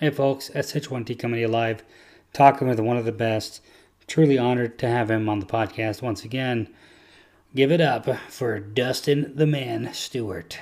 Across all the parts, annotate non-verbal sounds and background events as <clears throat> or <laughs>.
Hey folks, SH1T coming to you live, talking with one of the best. Truly honored to have him on the podcast once again. Give it up for Dustin the Man Stewart.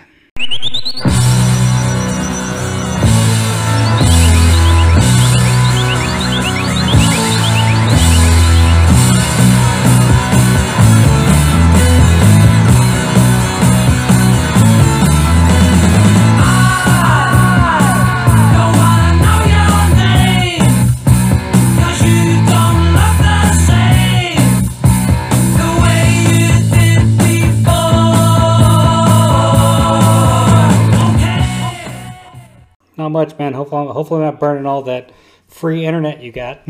Much, man. Hopefully, hopefully, I'm not burning all that free internet you got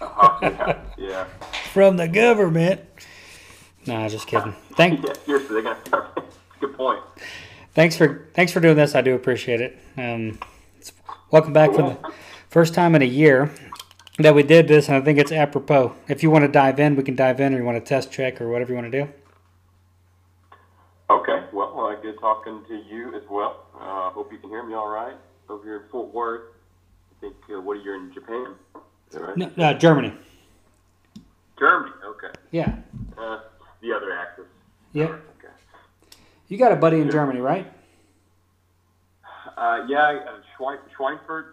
yeah, <laughs> yeah. from the government. Nah, just kidding. Thank, <laughs> Yeah, seriously, they're gonna start. Good point. thanks for thanks for doing this. I do appreciate it. Um, welcome back for the first time in a year that we did this, and I think it's apropos. If you want to dive in, we can dive in, or you want to test check, or whatever you want to do. Okay, well, uh, good talking to you as well. Uh, hope you can hear me all right over here in Fort Worth. I think, uh, what are you in Japan? Is that right? No, uh, Germany. Germany, okay. Yeah, Uh, the other axis. yeah. Okay. You got a buddy in Germany, right? Uh, yeah, uh, Schwein, Schweinfurt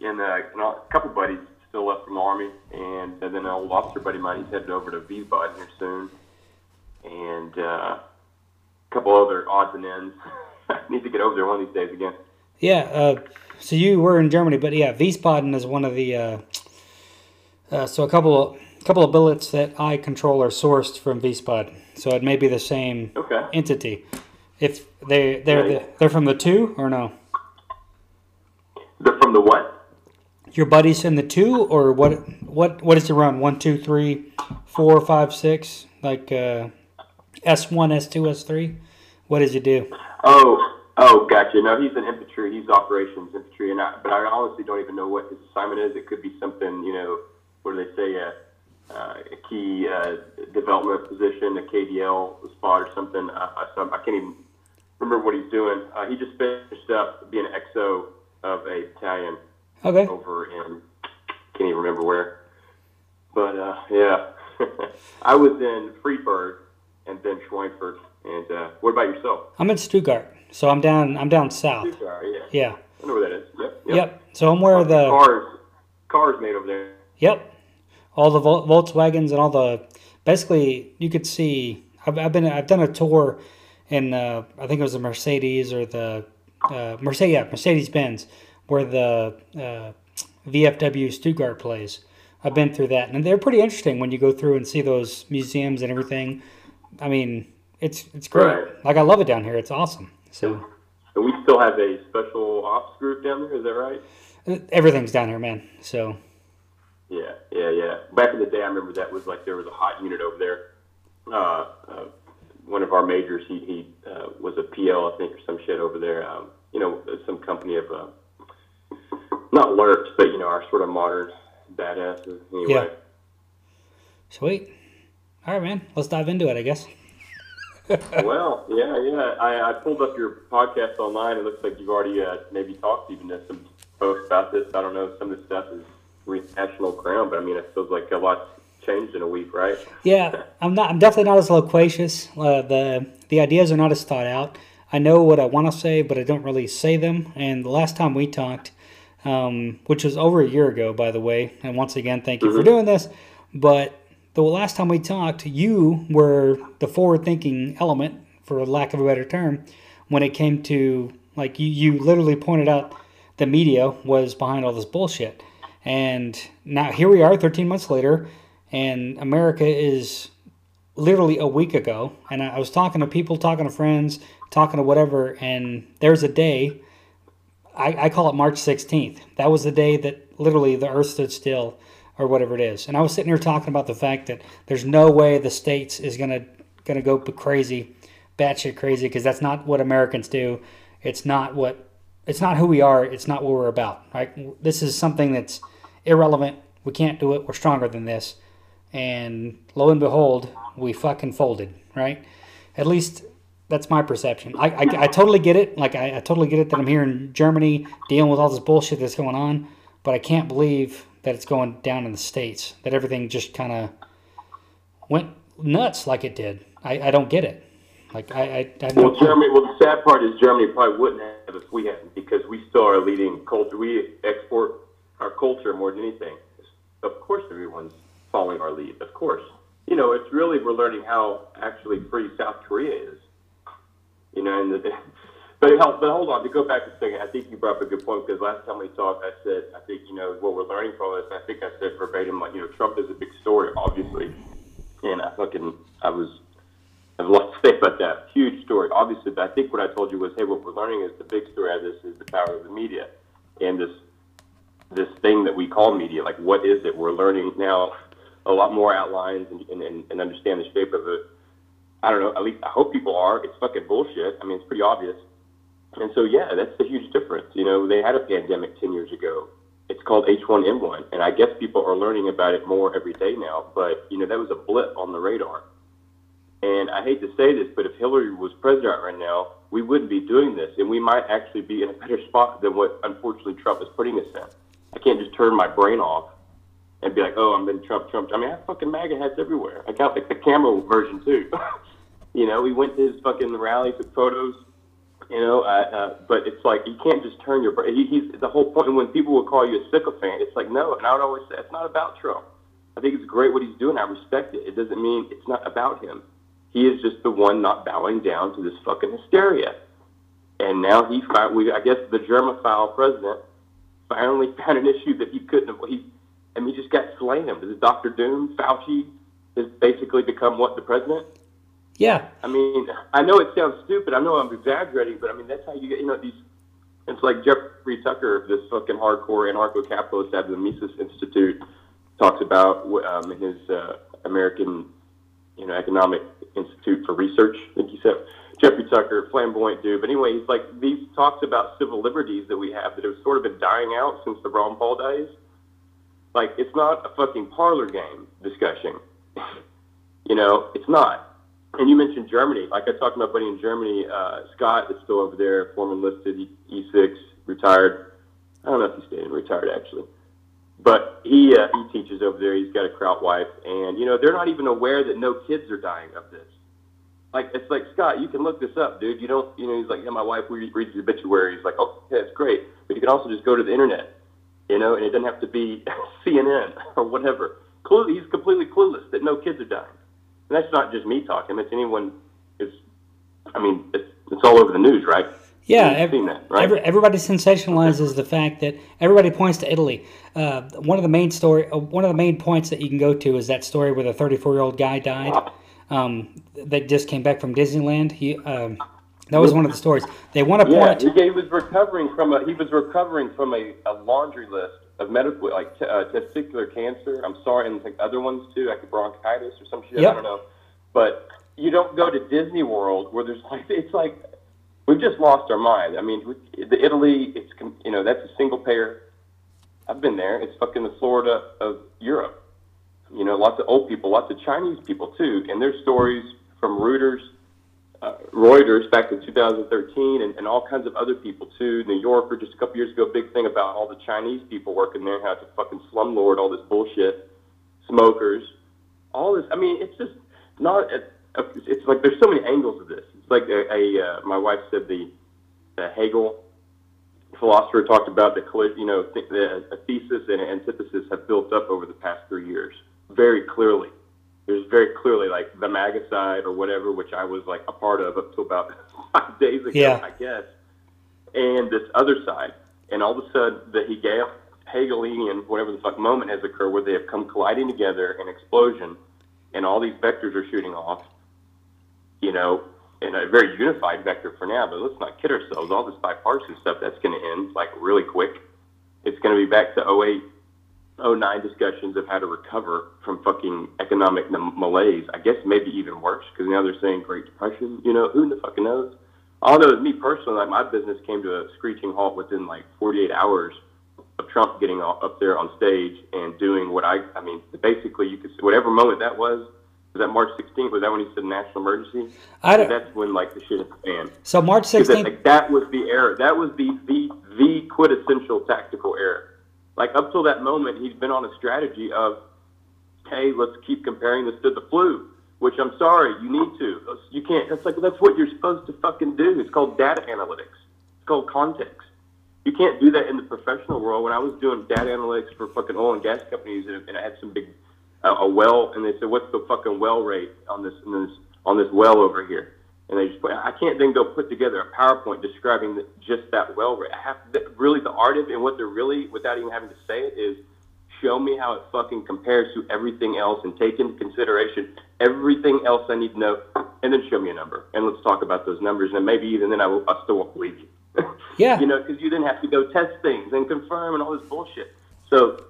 and, uh, and a couple buddies still left from the army, and, and then an old officer buddy of mine, he's headed over to Wiesbaden here soon, and uh, a couple other odds and ends. <laughs> I need to get over there one of these days again. Yeah. Uh, so you were in Germany, but yeah, Wiesbaden is one of the. Uh, uh, so a couple of couple of billets that I control are sourced from Wiesbaden, so it may be the same Okay. entity. If they they're Yeah. the, they're from the two or no? They're from the what? Your buddies in the two or what? What what is it run? One, two, three, four, five, six. Like uh, S one, S two, S three. What does he do? Oh, oh, gotcha. No, he's an infantry. He's operations infantry, and I, but I honestly don't even know what his assignment is. It could be something, you know, what do they say, a, uh, a key uh, development position, a KDL spot or something. I, I, some, I can't even remember what he's doing. Uh, he just finished up being an XO of a battalion Okay. over in can't even remember where. But uh, yeah, <laughs> I was in Friedberg and then Schweinfurt. And uh, what about yourself? I'm in Stuttgart, so I'm down. I'm down south. Yeah. Yeah. I know where that is. Yep. Yep. So I'm where the cars cars made over there. Yep. All the Vol- Volkswagens and all the basically you could see. I've, I've been I've done a tour in uh, I think it was the Mercedes or the uh, Mercedes yeah Mercedes Benz where the uh, VFW Stuttgart plays. I've been through that and they're pretty interesting when you go through and see those museums and everything. I mean, it's it's great. Right. Like I love it down here. It's awesome. So And we still have a special ops group down there. Is that right? everything's down here, man. So Yeah, yeah, yeah. Back in the day, I remember that was like there was a hot unit over there. Uh, uh, one of our majors, he he uh, was a PL, I think, or some shit over there. Um, you know, some company of uh, not LRRPs, but you know, our sort of modern badasses. Anyway. Yeah. sweet. All right, man. Let's dive into it. I guess. Well, yeah, yeah. I, I pulled up your podcast online. It looks like you've already uh, maybe talked even to some folks about this. I don't know. Some of the stuff is national ground, but I mean, it feels like a lot's changed in a week, right? Yeah, I'm not. I'm definitely not as loquacious. Uh, the The ideas are not as thought out. I know what I want to say, but I don't really say them. And the last time we talked, um, which was over a year ago, by the way, and once again, thank you for doing this. But the last time we talked, you were the forward-thinking element, for lack of a better term, when it came to like you. You literally pointed out the media was behind all this bullshit. And now here we are, 13 months later, and America is literally a week ago. And I I was talking to people, talking to friends, talking to whatever, and there's a day, I, I call it March 16th. That was the day that literally the earth stood still, or whatever it is. And I was sitting here talking about the fact that there's no way the states is gonna gonna go crazy, batshit crazy, because that's not what Americans do. It's not what it's not who we are. It's not what we're about. Right? This is something that's irrelevant. We can't do it. We're stronger than this. And lo and behold, we fucking folded. Right? At least That's my perception. I, I, I totally get it. Like I, I totally get it that I'm here in Germany dealing with all this bullshit that's going on, but I can't believe that it's going down in the states. That everything just kind of went nuts like it did. I, I don't get it. Like I, I, I Well, clue. Germany. Well, the sad part is Germany probably wouldn't have if we hadn't, because we still are leading culture. We export our culture more than anything. Of course, everyone's following our lead. Of course, you know, it's really we're learning how actually free South Korea is. You know, and the, but. But hold on, to go back a second, I think you brought up a good point because last time we talked, I said I think you know what we're learning from this. I think I said verbatim like you know Trump is a big story, obviously, and I fucking I was I have a lot to say about that. Huge story, obviously. But I think what I told you was, hey, what we're learning is the big story of this is the power of the media, and this this thing that we call media. Like, what is it? We're learning now a lot more outlines and, and and understand the shape of it. I don't know. At least I hope people are. It's fucking bullshit. I mean, it's pretty obvious. And so, yeah, that's a huge difference. You know, they had a pandemic ten years ago. It's called H1N1, and I guess people are learning about it more every day now. But you know, that was a blip on the radar. And I hate to say this, but if Hillary was president right now, we wouldn't be doing this, and we might actually be in a better spot than what unfortunately Trump is putting us in. I can't just turn my brain off and be like, "Oh, I'm in Trump, Trump." I mean, I have fucking MAGA hats everywhere. I got like the camera version too. <laughs> you know, we went to his fucking rally, took photos. You know, uh, uh, but it's like you can't just turn your brain. He, he's the whole point. When people will call you a sycophant, it's like no. And I would always say it's not about Trump. I think it's great what he's doing. I respect it. It doesn't mean it's not about him. He is just the one not bowing down to this fucking hysteria. And now he, fi- we, I guess, the Germophile president finally <laughs> found an issue that he couldn't have. He, mean, he just got slammed. Is it Dr. Doom, Fauci, has basically become what the president? Yeah, I mean, I know it sounds stupid. I know I'm exaggerating, but I mean that's how you get. You know, these. It's like Jeffrey Tucker, this fucking hardcore anarcho-capitalist out of the Mises Institute, talks about um, in his uh, American, you know, Economic Institute for Research. I think he said Jeffrey Tucker, flamboyant dude. But anyway, he's like these talks about civil liberties that we have that have sort of been dying out since the Ron Paul days. Like it's not a fucking parlor game discussion. <laughs> you know, it's not. And you mentioned Germany. Like I talked to my buddy in Germany, uh, Scott is still over there, former enlisted, E- E6, retired. I don't know if he's staying retired actually, but he uh, he teaches over there. He's got a Kraut wife, and you know they're not even aware that no kids are dying of this. Like it's like Scott, you can look this up, dude. You don't, you know. He's like, yeah, my wife re- reads the obituaries. Like, oh, it's great, but you can also just go to the internet, you know, and it doesn't have to be <laughs> CNN or whatever. Clue, he's completely clueless that no kids are dying. And that's not just me talking. That's anyone. It's, I mean, it's, it's all over the news, right? Yeah, You've ev- seen that, right? every, everybody sensationalizes the fact that everybody points to Italy. Uh, one of the main story, uh, one of the main points that you can go to is that story where the 34 year old guy died. Um, that just came back from Disneyland. He, um, that was one of the stories. They want to point. he, he was recovering from a he was recovering from a, a laundry list of medical like t- uh, testicular cancer. I'm sorry, and like other ones too, like bronchitis or some shit. Yep. I don't know, but you don't go to Disney World where there's <laughs> like it's like we've just lost our mind. I mean, we- the Italy, it's com- you know that's a single payer. I've been there. It's fucking the Florida of Europe. You know, lots of old people, lots of Chinese people too, and there's stories from Reuters uh, Reuters back in 2013 and, and all kinds of other people too. New Yorker just a couple years ago, big thing about all the Chinese people working there, how it's a fucking slumlord, all this bullshit, smokers, all this. I mean, it's just not. It's like there's so many angles of this. It's like a, a uh, my wife said the, the Hegel philosopher talked about the you know th- the thesis and an antithesis have built up over the past three years very clearly there's very clearly like the MAGA side or whatever, which I was like a part of up to about <laughs> five days ago, Yeah. I guess, and this other side. And all of a sudden, the Hegel, Hegelian, whatever the fuck moment has occurred where they have come colliding together in explosion, and all these vectors are shooting off, you know, in a very unified vector for now. But let's not kid ourselves. All this bipartisan stuff, that's going to end like really quick. It's going to be back to 08, 09 discussions of how to recover from fucking economic m- malaise. I guess maybe even worse because now they're saying Great Depression. You know, who the fucking knows? All I know is me personally, like my business came to a screeching halt within like 48 hours of Trump getting up there on stage and doing what I, I mean, basically you could, say whatever moment that was, Was that March 16th? Was that when he said national emergency? I don't- That's when like the shit hit the fan. So March Because that, 16th. like, that was the error. That was the, the the quintessential tactical error. Like up till that moment, he's been on a strategy of, hey, let's keep comparing this to the flu. Which I'm sorry, you need to. You can't. That's like that's what you're supposed to fucking do. It's called data analytics. It's called context. You can't do that in the professional world. When I was doing data analytics for fucking oil and gas companies, and, I had some big uh, a well, and they said, "What's the fucking well rate on this, on this on this well over here?" And they just put, I can't then go put together a PowerPoint describing the, just that well rate. I have to, really the art of it and what they're really, without even having to say it, is show me how it fucking compares to everything else and take into consideration everything else I need to know, and then show me a number and let's talk about those numbers. And maybe even then I, will, I still won't believe you. <laughs> Yeah. you know, because you then have to go test things and confirm and all this bullshit. So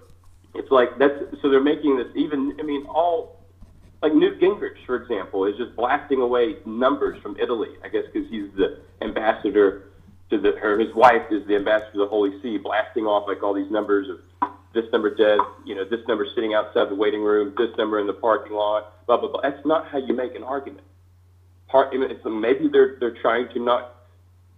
it's like that's so they're making this even. I mean, all like Newt Gingrich, for example, is just blasting away numbers from Italy. I guess because he's the ambassador to the, or his wife is the ambassador to the Holy See, blasting off like all these numbers of this number dead, you know, this number sitting outside the waiting room, this number in the parking lot, blah blah blah. That's not how you make an argument. Part, maybe they're they're trying to not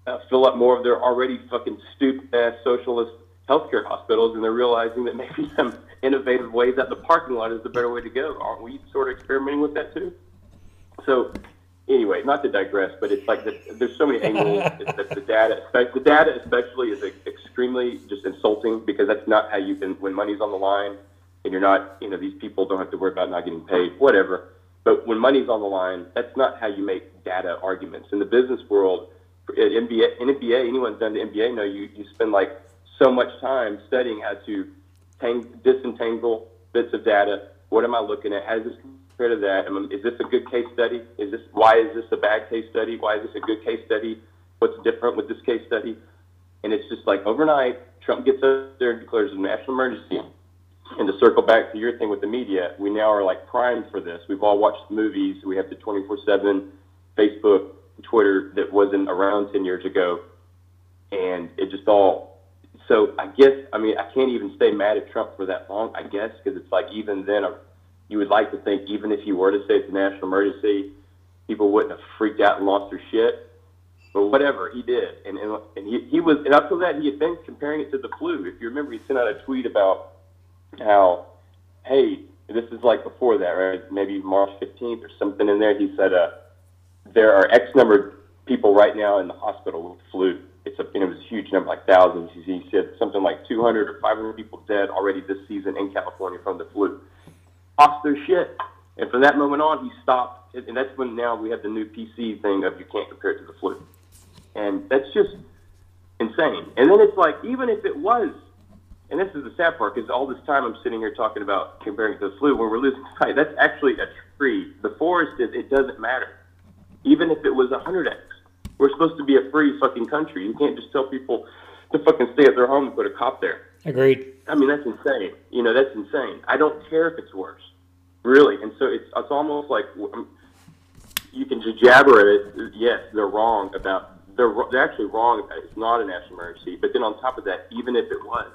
uh, fill up more of their already fucking stupid ass socialist healthcare hospitals, and they're realizing that maybe <laughs> some innovative ways out the parking lot is the better way to go. Aren't we sort of experimenting with that too? So, anyway, not to digress, but it's like the, there's so many <laughs> angles that the data, the data especially, is extremely just insulting because that's not how you can when money's on the line and you're not, you know, these people don't have to worry about not getting paid, whatever. But when money's on the line, that's not how you make data arguments. In the business world, MBA, in MBA, anyone's done the MBA know you, you spend like so much time studying how to tang- disentangle bits of data. What am I looking at? How does this compare to that? I mean, is this a good case study? Is this why is this a bad case study? Why is this a good case study? What's different with this case study? And it's just like overnight, Trump gets up there and declares a national emergency. And to circle back to your thing with the media, we now are like primed for this. We've all watched the movies. We have the 24 7 Facebook, Twitter that wasn't around 10 years ago. And it just all. So I guess, I mean, I can't even stay mad at Trump for that long, I guess, because it's like even then, uh, you would like to think even if you were to say it's a national emergency, people wouldn't have freaked out and lost their shit. But whatever, he did. And, and, and he, he was, and up to that, he had been comparing it to the flu. If you remember, he sent out a tweet about how, hey, this is like before that, right? Maybe March 15th or something in there. He said, uh, there are X number of people right now in the hospital with flu. It's a, and it was a huge number, like thousands. He, said something like 200 or 500 people dead already this season in California from the flu. Lost their shit. And from that moment on, he stopped. And that's when now we have the new PC thing of you can't compare it to the flu. And that's just insane. And then it's like, even if it was, and this is the sad part, because all this time I'm sitting here talking about comparing it to the flu, when we're losing sight, <laughs> that's actually a tree. The forest, is, it doesn't matter. Even if it was 100x. We're supposed to be a free fucking country. You can't just tell people to fucking stay at their home and put a cop there. Agreed. I mean, that's insane. You know, that's insane. I don't care if it's worse, really. And so it's it's almost like um, you can just jabber at it. Yes, they're wrong about they're they're actually wrong. About it. it's not a national emergency. But then on top of that, even if it was,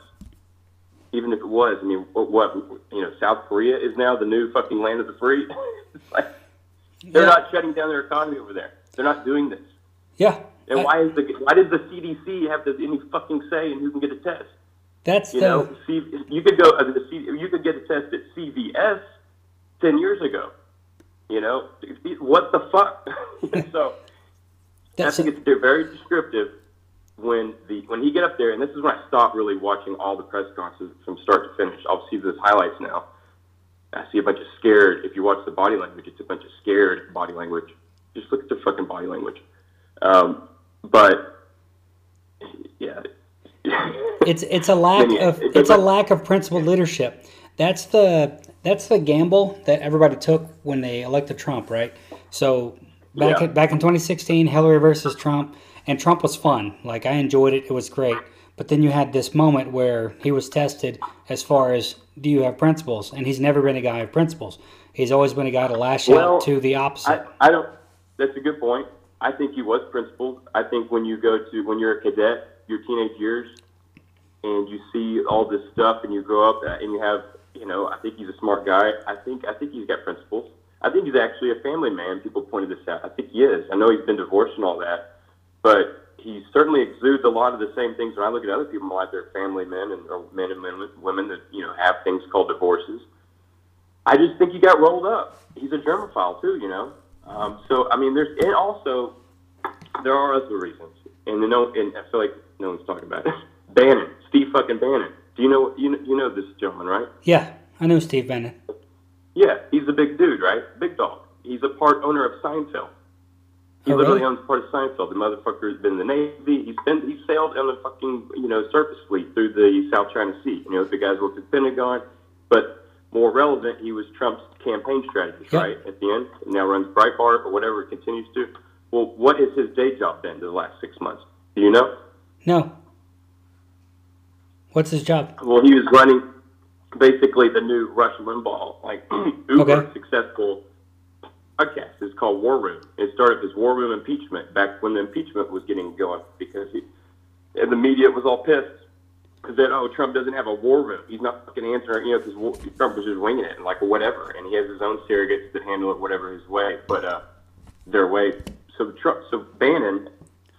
even if it was, I mean, what, what you know, South Korea is now the new fucking land of the free. <laughs> it's like they're Yeah. not shutting down their economy over there. They're not doing this. Yeah. And I- why is the why does the CDC have the, any fucking say in who can get a test? That's You the know, C, you could go. Uh, the C, you could get a test at CVS ten years ago. You know, what the fuck? <laughs> so that's I think it's they're very descriptive when the when he get up there, and this is when I stop really watching all the press conferences from start to finish. I'll see those highlights now. I see a bunch of scared. If you watch the body language, it's a bunch of scared body language. Just look at the fucking body language. Um, but yeah, it's it's a lack Yeah, of it's a lack of principled leadership. That's the that's the gamble that everybody took when they elected Trump, right? So back Yeah. in, back in 2016, Hillary versus Trump, and Trump was fun. Like I enjoyed it; it was great. But then you had this moment where he was tested as far as do you have principles, and he's never been a guy of principles. He's always been a guy to lash Well, out to the opposite. I, I don't. That's a good point. I think he was principled. I think when you go to when you're a cadet, your teenage years, and you see all this stuff, and you grow up uh, and you have, you know, I think he's a smart guy. I think I think he's got principles. I think he's actually a family man. People pointed this out. I think he is. I know he's been divorced and all that, but he certainly exudes a lot of the same things. When I look at other people in my life, they're family men and or men and women, women that you know have things called divorces. I just think he got rolled up. He's a germophile too, you know. Um, so I mean, there's and also there are other reasons, and you know, and I feel like no one's talking about it. <laughs> Bannon, Steve fucking Bannon. Do you know you know, you know this gentleman, right? Yeah, I know Steve Bannon. Yeah, he's a big dude, right? Big dog. He's a part owner of Seinfeld. He Oh, literally really? owns part of Seinfeld. The motherfucker has been in the Navy. He's been he sailed on the fucking you know surface fleet through the South China Sea. You know the guys worked at the Pentagon, but more relevant, he was Trump's campaign strategist, Yep. right? At the end, and now runs Breitbart or whatever it continues to. Well, what is his day job been the last six months? Do you know? No. What's his job? Well, he was running basically the new Rush Limbaugh, like <clears throat> uber Okay. successful podcast. It's called War Room. It started as War Room impeachment back when the impeachment was getting going because he, and the media was all pissed that oh Trump doesn't have a war room. He's not fucking answering, you know, because Trump was just winging it and like whatever, and he has his own surrogates that handle it whatever his way, but uh, their way. So Trump, so Bannon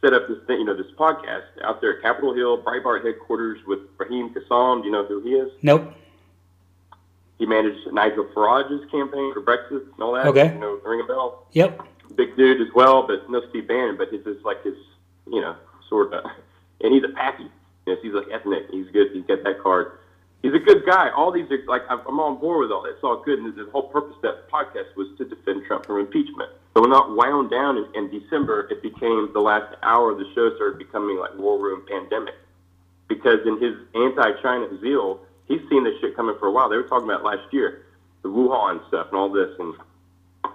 set up this thing, you know, this podcast out there at Capitol Hill, Breitbart headquarters with Raheem Kassam. Do you know who he is? Nope. He managed Nigel Farage's campaign for Brexit and all that. Okay. You know, ring a bell. Yep. Big dude as well, but no Steve Bannon, but it's just like his, you know, sort of, and he's a packy. You know, he's like ethnic. He's good. He's got that card. He's a good guy. All these are like I'm on board with all that. It's all good. And the whole purpose of that podcast was to defend Trump from impeachment. But when that wound down in, in December, it became the last hour of the show started becoming like war room pandemic because in his anti-China zeal, he's seen this shit coming for a while. They were talking about last year, the Wuhan stuff and all this, and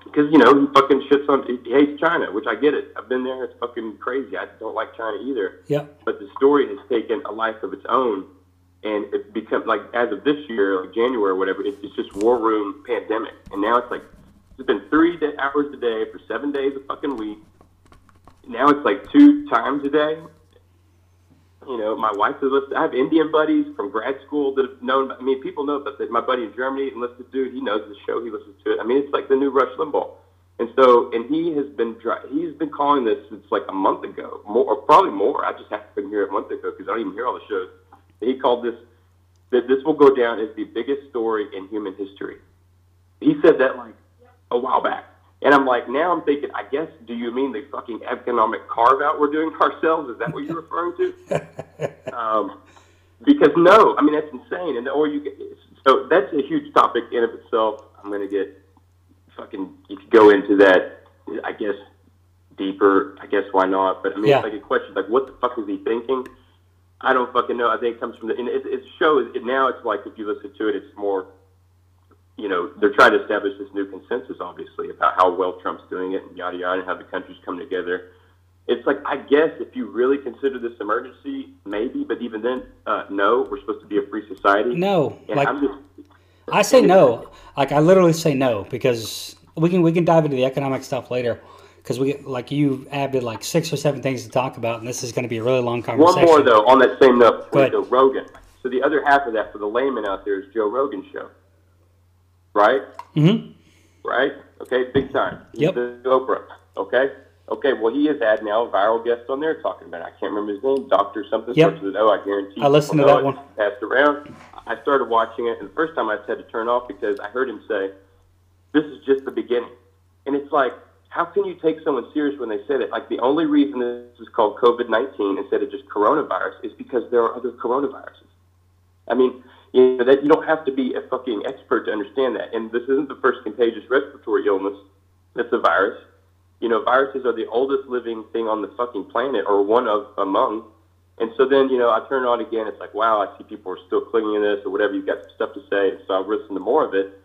because you know he fucking shits on, he hates China, which I get it. I've been there. It's fucking crazy. I don't like China either. Yeah. But the story has taken a life of its own, and it becomes like as of this year, like January or whatever, it's, it's just war room pandemic, and now it's like it's been three hours a day for seven days a fucking week. Now it's like two times a day. You know, my wife is listening. I have Indian buddies from grad school that have known. I mean, people know about. My buddy in Germany, enlisted dude, he knows the show. He listens to it. I mean, it's like the new Rush Limbaugh. And so, and he has been he's been calling this since like a month ago, more or probably more. I just happened to hear it a month ago because I don't even hear all the shows. He called this that this will go down as the biggest story in human history. He said that like a while back. And I'm like, now I'm thinking, I guess, do you mean the fucking economic carve out we're doing ourselves? Is that what you're referring to? <laughs> um, because no, I mean, that's insane. And or you so that's a huge topic in of itself. I'm going to get fucking, you could go into that, I guess, deeper. I guess why not? But I mean, Yeah. it's like a question, like, what the fuck is he thinking? I don't fucking know. I think it comes from the, and it, it shows, it, now it's like, if you listen to it, it's more, you know, they're trying to establish this new consensus, obviously, about how well Trump's doing it and yada yada, and how the country's come together. It's like, I guess if you really consider this emergency, maybe, but even then, uh, no, we're supposed to be a free society. No. And Like just, I say no. Like I literally say no because we can we can dive into the economic stuff later because we like you added like six or seven things to talk about and this is going to be a really long conversation. one more, though, on that same note, Go. Joe Rogan. So the other half of that for the layman out there is Joe Rogan's show, right? Mm-hmm. right? Okay, big time. He's Yep. the Oprah. Okay. Okay. Well, he has had now a viral guest on there talking about. It. I can't remember his name. Doctor something. Yep. starts with O. I guarantee. I listened to that it. one. Passed around. I started watching it, and the first time I had to turn off because I heard him say, "This is just the beginning," and it's like. How can you take someone serious when they said it? Like the only reason this is called COVID nineteen instead of just coronavirus is because there are other coronaviruses. I mean, you know, that you don't have to be a fucking expert to understand that. And this isn't the first contagious respiratory illness that's a virus. You know, viruses are the oldest living thing on the fucking planet, or one of among. And so then, you know, I turn it on again. It's like, wow, I see people are still clinging to this or whatever. You've got some stuff to say, so I'll listen to more of it.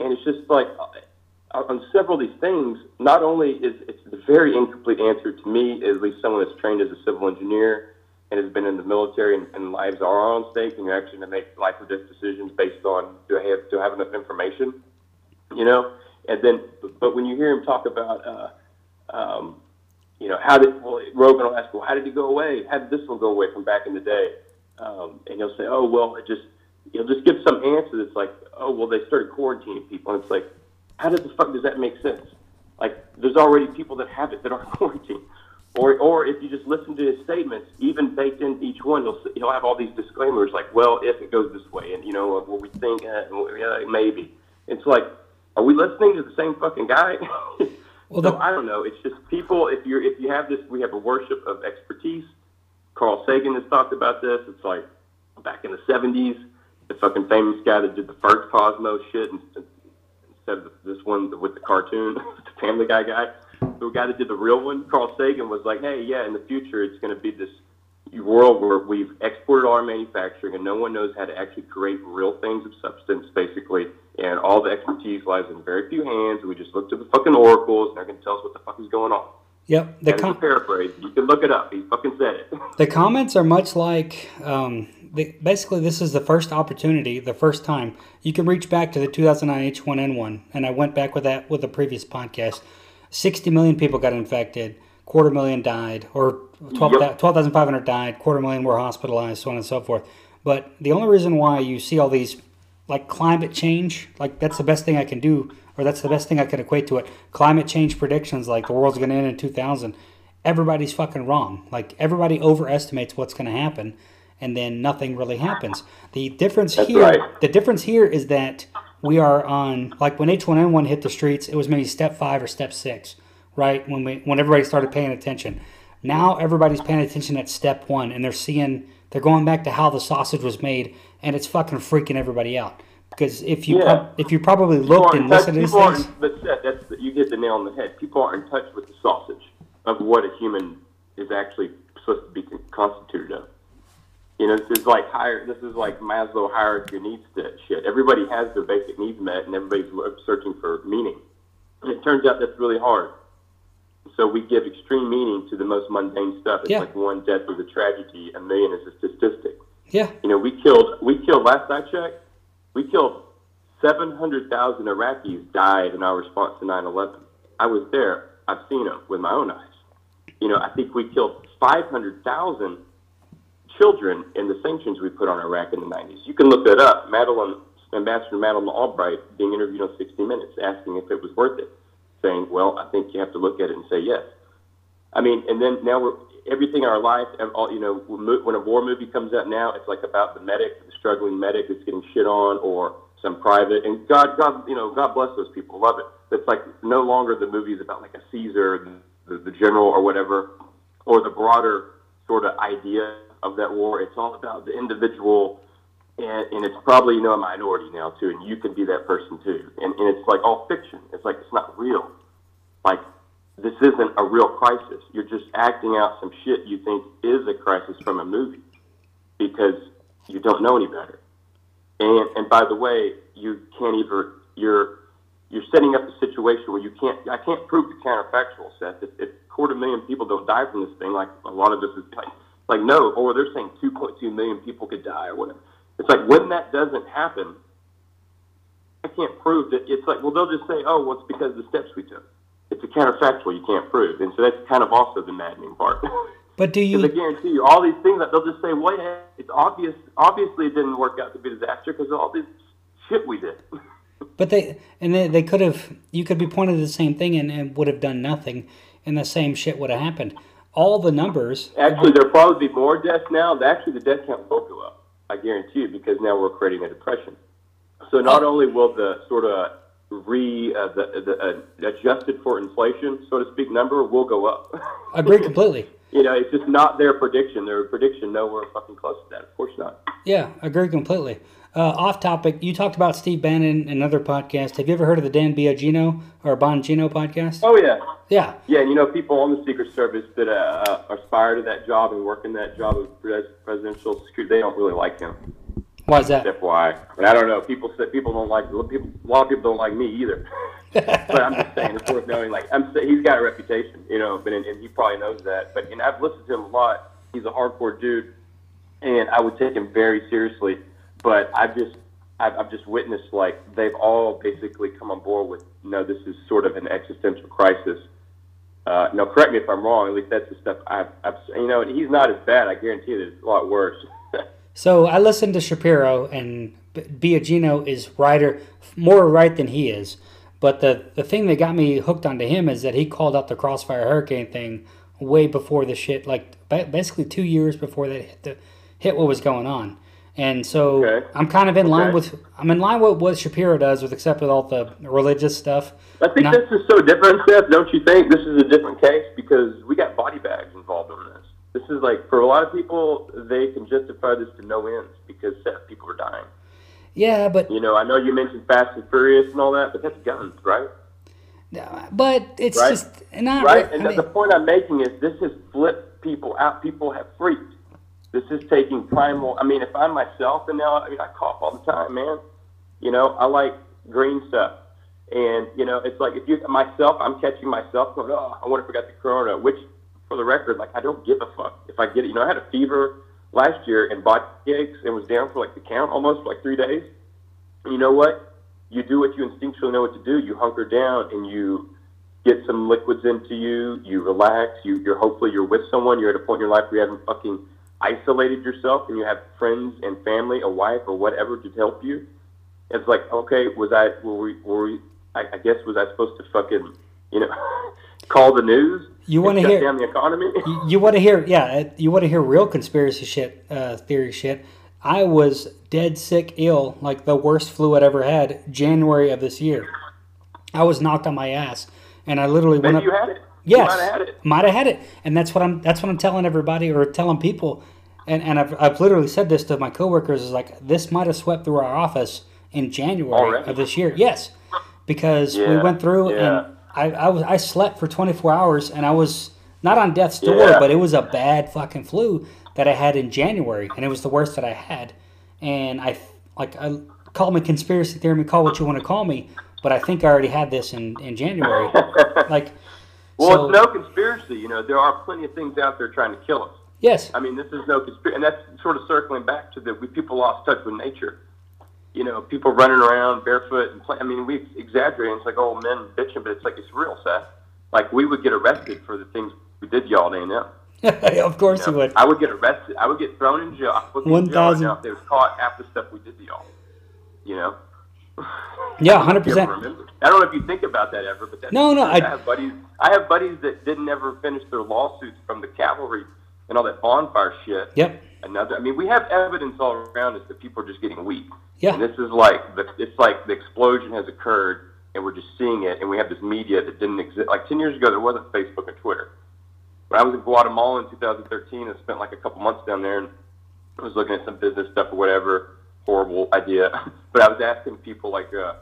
And it's just like, uh, on several of these things, not only is it's a very incomplete answer to me, at least someone that's trained as a civil engineer and has been in the military and, and lives are on stake, and you're actually going to make life or death decisions based on do I have do have enough information, you know? And then, but when you hear him talk about, uh, um, you know, how did well, Rogan will ask, well, how did he go away? How did this one go away from back in the day? Um, and he'll say, oh, well, it just he'll just give some answer that's like, oh, well, they started quarantining people, and it's like, how does the fuck does that make sense? Like, there's already people that have it that aren't <laughs> quarantined. Or, or if you just listen to his statements, even baked in each one, he'll, he'll have all these disclaimers like, well, if it goes this way, and, you know, what we think, uh, yeah, maybe. It's like, are we listening to the same fucking guy? <laughs> Well, so I don't know. It's just people. If you're if you have this, we have a worship of expertise. Carl Sagan has talked about this. It's like back in the '70s, the fucking famous guy that did the first Cosmos shit and- instead of this one with the cartoon, <laughs> the Family Guy guy. The guy that did the real one, Carl Sagan, was like, "Hey, yeah, in the future, it's going to be this world where we've exported all our manufacturing and no one knows how to actually create real things of substance, basically. And all the expertise lies in very few hands. And we just look to the fucking oracles and they're going to tell us what the fuck is going on. Yep. The a com- paraphrase. You can look it up. He fucking said it. <laughs> the comments are much like um, the, basically this is the first opportunity, the first time you can reach back to the 2009 H1N1, and I went back with that with the previous podcast. 60 million people got infected, quarter million died, or 12 Yep. 12,500 died, quarter million were hospitalized, so on and so forth. But the only reason why you see all these, like climate change, like that's the best thing I can do, or that's the best thing I can equate to it. Climate change predictions, like the world's going to end in 2000. Everybody's fucking wrong. Like everybody overestimates what's going to happen, and then nothing really happens. The difference That's here, right. the difference here is that we are on like when H1N1 hit the streets, it was maybe step five or step six, right? When we when everybody started paying attention. Now everybody's paying attention at step one, and they're seeing they're going back to how the sausage was made, and it's fucking freaking everybody out. Because if you Yeah. prob- if you probably looked and touch- listened to these things, But that's the, you hit the nail on the head. People aren't in touch with the sausage of what a human is actually supposed to be con- constituted of. You know, this is like higher. This is like Maslow hierarchy needs st- shit. Everybody has their basic needs met, and everybody's searching for meaning. And it turns out that's really hard. So we give extreme meaning to the most mundane stuff. It's Yeah. like one death is a tragedy, a million is a statistic. yeah, You know, we killed. We killed. Last I checked, we killed seven hundred thousand Iraqis died in our response to 9/11. I was there. I've seen them with my own eyes. You know, I think we killed five hundred thousand children in the sanctions we put on Iraq in the 90s. You can look that up. Madeleine, Ambassador Madeleine Albright, being interviewed on 60 Minutes, asking if it was worth it, saying, "Well, I think you have to look at it and say yes." I mean, and then now we're everything in our life. All you know, when when a war movie comes out now, it's like about the medic, the struggling medic that's getting shit on, or some private. And God, God, you know, God bless those people. Love it. It's like no longer the movies about like a Caesar, the, the general, or whatever, or the broader sort of idea of that war. It's all about the individual. And, and it's probably you know a minority now too, and you can be that person too. And, and it's like all fiction. It's like it's not real. Like this isn't a real crisis. You're just acting out some shit you think is a crisis from a movie because you don't know any better. And and by the way, you can't even you're you're setting up a situation where you can't I can't prove the counterfactual, Seth. If, a quarter million people don't die from this thing, like a lot of us is like like no, or they're saying 2.2 million people could die or whatever. It's like when that doesn't happen, I can't prove that. It's like well, they'll just say, oh, well, it's because of the steps we took. It's a counterfactual you can't prove, and so that's kind of also the maddening part. <laughs> but do Because <laughs> I guarantee you, all these things that they'll just say, "Well, yeah, it's obvious. Obviously, it didn't work out to be a disaster because of all this shit we did." <laughs> But they and they, they could have. You could be pointed to the same thing and, and would have done nothing, and the same shit would have happened. All the numbers. Actually, there'll probably be more deaths now. Actually, the death count will go up. I guarantee you, because now we're creating a depression. So not only will the sort of re uh, the, the uh, adjusted for inflation, so to speak, number will go up. I agree completely. <laughs> you know, it's just not their prediction. Their prediction nowhere fucking close to that. Of course not. Yeah, I agree completely. Uh, off topic, you talked about Steve Bannon in another podcast. Have you ever heard of the Dan Biagino or Bongino podcast? Oh yeah. Yeah, Yeah, and you know, people on the Secret Service that uh, uh, aspire to that job and work in that job of pres- presidential security, they don't really like him. why is that? FYI, but I don't know. People say people don't like people. A lot of people don't like me either. <laughs> but I'm just saying it's worth knowing. Like I'm, saying, he's got a reputation, you know, but and, and he probably knows that. But and I've listened to him a lot. He's a hardcore dude, and I would take him very seriously. But I've just I've, I've just witnessed like they've all basically come on board with no, this is sort of an existential crisis. Uh, no, correct me if I'm wrong. At least that's the stuff I've, I've you know. He's not as bad. I guarantee you, that it's a lot worse. <laughs> So I listened to Shapiro, and Biagino is writer more right than he is. But the the thing that got me hooked onto him is that he called out the Crossfire Hurricane thing way before the shit, like ba- basically two years before that hit the hit what was going on. And so Okay. I'm kind of in line with I'm in line with what Shapiro does, with except with all the religious stuff. I think Not- this is so different, Seth. Don't you think this is a different case because we got body bags involved in this? This is like for a lot of people, they can justify this to no ends because Seth, people are dying. Yeah, but You know, I know you mentioned Fast and Furious and all that, but that's guns, right? Yeah, but it's Right. just not Right. re- And I mean- the point I'm making is this has flipped people out. People have freaked. This is taking primal. I mean, if I'm myself, and now I mean I cough all the time, man. You know, I like green stuff, and you know, it's like if you myself, I'm catching myself going, oh, I wonder if I got the corona. Which, for the record, like I don't give a fuck if I get it. You know, I had a fever last year and body aches and was down for like the count almost for like three days. And you know what? You do what you instinctually know what to do. You hunker down and you get some liquids into you. You relax. You, you're hopefully you're with someone. You're at a point in your life where you haven't fucking isolated yourself, and you have friends and family, a wife or whatever to help you. It's like, okay, was I were we were we? I, I guess was I supposed to fucking you know <laughs> call the news? You wanna hear- down the economy? <laughs> you, you want to hear yeah uh, you want to hear real conspiracy shit uh, theory shit i was dead sick ill like the worst flu i'd ever had january of this year i was knocked on my ass and i literally went Maybe up you had it. Yes might have had it. might have had it and that's what i'm that's what i'm telling everybody or telling people and, and I've, I've literally said this to my coworkers is like this might have swept through our office in january Already? of this year yes because we went through yeah. and I, I was I slept for 24 hours and I was not on death's door, Yeah. but it was a bad fucking flu that I had in January, and it was the worst that I had. And I like I call me conspiracy theory, call what you want to call me, but I think I already had this in in January. <laughs> like, Well, so, it's no conspiracy. You know, there are plenty of things out there trying to kill us. Yes, I mean, this is no conspiracy, and that's sort of circling back to that we people lost touch with nature. You know, people running around barefoot and play. I mean, we exaggerate. And it's like old men bitching, but it's like it's real, Seth. Like we would get arrested for the things we did, y'all didn't know. <laughs> of course You you know, would. I would get arrested. I would get thrown in jail. I would be in jail right 1,000. if they was caught after stuff we did to y'all. You know. <laughs> Yeah, I don't know if you 100%. I don't know if you think about that ever, but that's No, no, I, I- have buddies. I have buddies that didn't ever finish their lawsuits from the cavalry and all that bonfire shit. Yep. Another. I mean, we have evidence all around us that people are just getting weak. Yeah. And this is like the, it's like the explosion has occurred, and we're just seeing it, and we have this media that didn't exist. Like ten years ago, there wasn't Facebook and Twitter. When I was in Guatemala in 2013, I spent like a couple months down there, and I was looking at some business stuff or whatever. Horrible idea, <laughs> but I was asking people like, uh,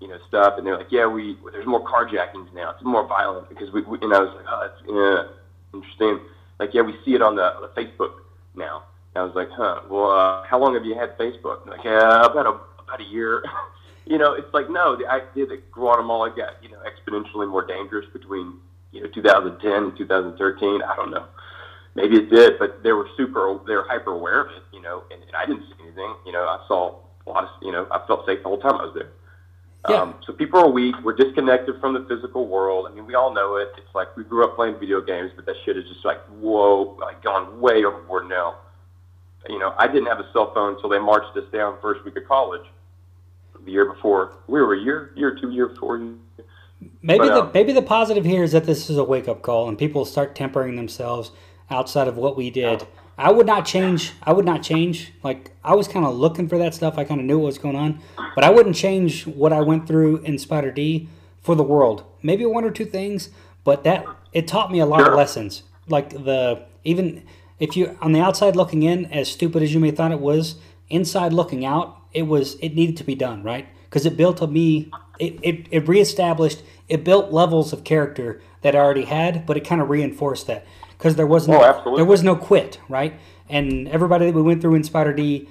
you know, stuff, and they're like, "Yeah, we there's more carjackings now. It's more violent because we." we and I was like, "Oh, that's yeah, interesting." Like, yeah, we see it on the, the Facebook now. And I was like, "Huh? Well, uh, how long have you had Facebook?" And like, yeah, about a about a year. <laughs> you know, it's like no, the idea that Guatemala got you know exponentially more dangerous between you know 2010 and 2013. I don't know. Maybe it did, but they were super, they were hyper aware of it, you know, and, and I didn't see anything. You know, I saw a lot of, you know, I felt safe the whole time I was there. Yeah. Um, so people are weak. We're disconnected from the physical world. I mean, we all know it. It's like we grew up playing video games, but that shit is just like, whoa, like gone way overboard now. You know, I didn't have a cell phone until they marched us down first week of college. The year before, we were a year, year, two year before. Maybe But, the um, maybe the positive here is that this is a wake up call and people start tempering themselves outside of what we did. I would not change. I would not change. Like I was kind of looking for that stuff. I kind of knew what was going on, but I wouldn't change what I went through in Spider D for the world. Maybe one or two things, but that it taught me a lot of lessons. Like the even if you on the outside looking in, as stupid as you may thought it was, inside looking out, it was it needed to be done right because it built a me. It, it, it reestablished it built levels of character that I already had, but it kind of reinforced that because there was oh, no Oh, there was no quit right, and everybody that we went through in Spider D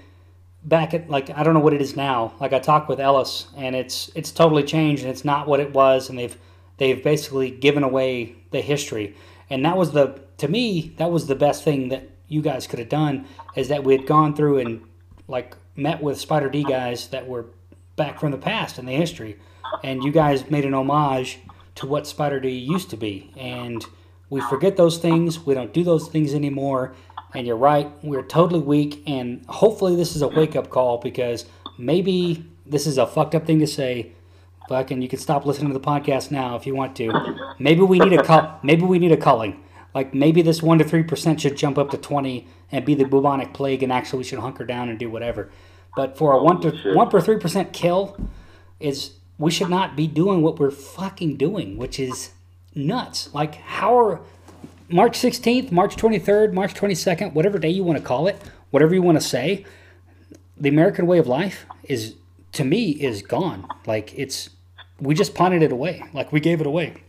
back at like I don't know what it is now. Like I talked with Ellis, and it's it's totally changed, and it's not what it was, and they've they've basically given away the history, and that was the to me that was the best thing that you guys could have done is that we had gone through and like met with Spider D guys that were back from the past in the history, and you guys made an homage to what Spider D used to be, and we forget those things. We don't do those things anymore. And you're right, we're totally weak. And hopefully, this is a wake up call because maybe this is a fucked up thing to say, fucking, you can stop listening to the podcast now if you want to. Maybe we need a call. Maybe we need a culling. Like maybe this one to three percent should jump up to twenty and be the bubonic plague, and actually we should hunker down and do whatever. But for a one to oh, one per three percent kill, is we should not be doing what we're fucking doing, which is nuts. Like how are March sixteenth, March twenty third, March twenty second, whatever day you want to call it, whatever you want to say, the American way of life is to me is gone. Like it's we just punted it away. Like we gave it away.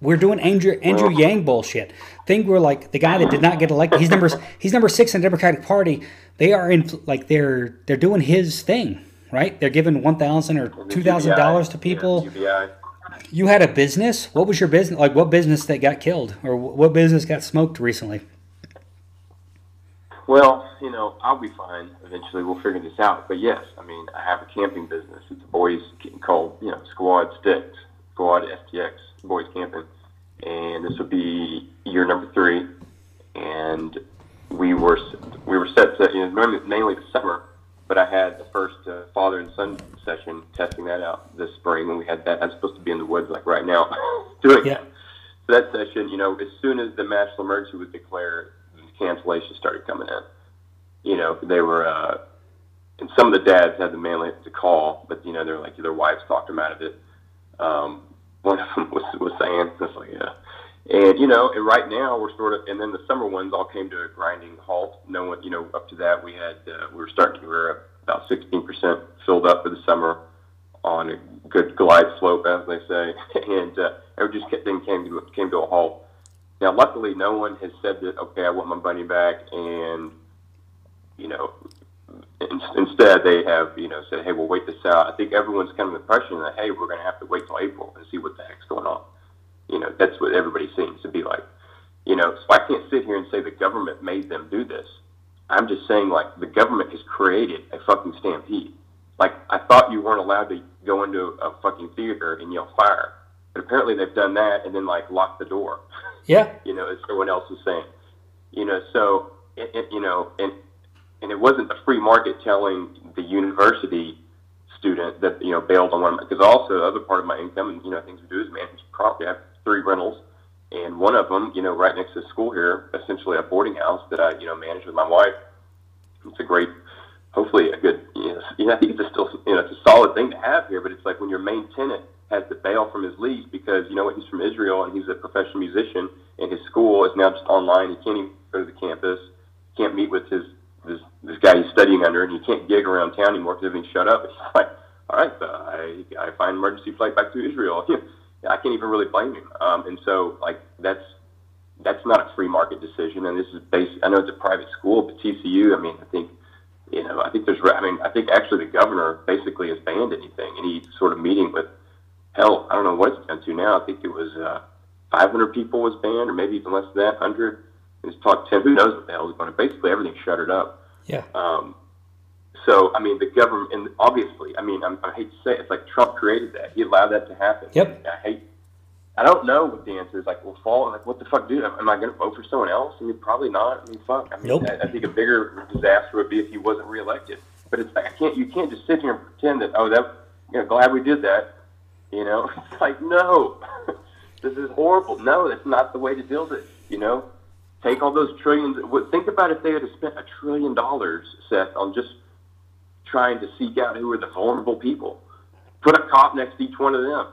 We're doing Andrew Andrew Yang bullshit. Think we're like the guy that did not get elected. He's number he's number six in the Democratic Party. They are in like they're they're doing his thing, right? They're giving one thousand or two thousand dollars to people. Yeah. You had a business. What was your business? Like what business that got killed, or what business got smoked recently? Well, you know, I'll be fine. Eventually, we'll figure this out. But yes, I mean, I have a camping business. It's a boys called, you know, Squad Sticks, Squad FTX, Boys Camping, and this would be year number three. And we were we were set to, you know, mainly the summer, but I had the first uh, father and son session testing that out this spring, and we had that. I'm supposed to be in the woods like right now <laughs> doing Yeah. that. So that session, you know, as soon as the national emergency was declared, the cancellations started coming in. You know, they were, uh, and some of the dads had the manly to call, but you know, they're like their wives talked them out of it. Um, one of them <laughs> was was saying, "It's like, yeah." And you know, and right now we're sort of, and then the summer ones all came to a grinding halt. No one, you know, up to that we had uh, we were starting, we were about sixteen percent filled up for the summer on a good glide slope, as they say, <laughs> and uh, everything just then came to came to a halt. Now, luckily, no one has said that. Okay, I want my money back, and you know, in, instead they have you know said, hey, we'll wait this out. I think everyone's kind of the impression that hey, we're going to have to wait till April and see what the heck's going on. You know, that's what everybody seems to be like. You know, so I can't sit here and say the government made them do this. I'm just saying, like, the government has created a fucking stampede. Like, I thought you weren't allowed to go into a fucking theater and yell fire, but apparently they've done that and then like locked the door. Yeah, <laughs> you know, as everyone else is saying. You know, so it, it, you know, and and it wasn't the free market telling the university student that you know bailed on one because also the other part of my income and you know things we do is manage property. I have three rentals, and one of them, you know, right next to school here, essentially a boarding house that I you know manage with my wife. It's a great, hopefully a good. You know, <laughs> I think it's still you know it's a solid thing to have here, but it's like when your main tenant has to bail from his lease because you know what he's from Israel and he's a professional musician and his school is now just online. He can't even go to the campus. Can't meet with his this this guy he's studying under, and he can't gig around town anymore because everything's shut up. <laughs> It's like, all right, uh, I I find emergency flight back to Israel. <laughs> I can't even really blame him. Um, and so like that's that's not a free market decision, and this is based. I know it's a private school, but TCU. I mean, I think you know, I think there's. I mean, I think actually the governor basically has banned anything, any sort of meeting with. Hell, I don't know what it's down to now. I think it was uh, 500 people was banned, or maybe even less than that. 100. And It's talked 10. Who knows what the hell is going on? Basically, everything's shuttered up. yeah, Um, so, I mean, the government, and obviously, I mean, I'm, I hate to say it, it's like Trump created that. He allowed that to happen. Yep. I hate. I don't know what the answer is. Like, well, fall. Like, what the fuck, dude? Am I going to vote for someone else? I mean, probably not. I mean, fuck. I mean, Nope. I, I think a bigger disaster would be if he wasn't reelected. But it's like I can't. You can't just sit here and pretend that. Oh, that. You know, glad we did that. You know, <laughs> it's like no, <laughs> this is horrible. No, that's not the way to deal with it. You know, take all those trillions. Think about if they had spent a trillion dollars, Seth, on just trying to seek out who are the vulnerable people. Put a cop next to each one of them.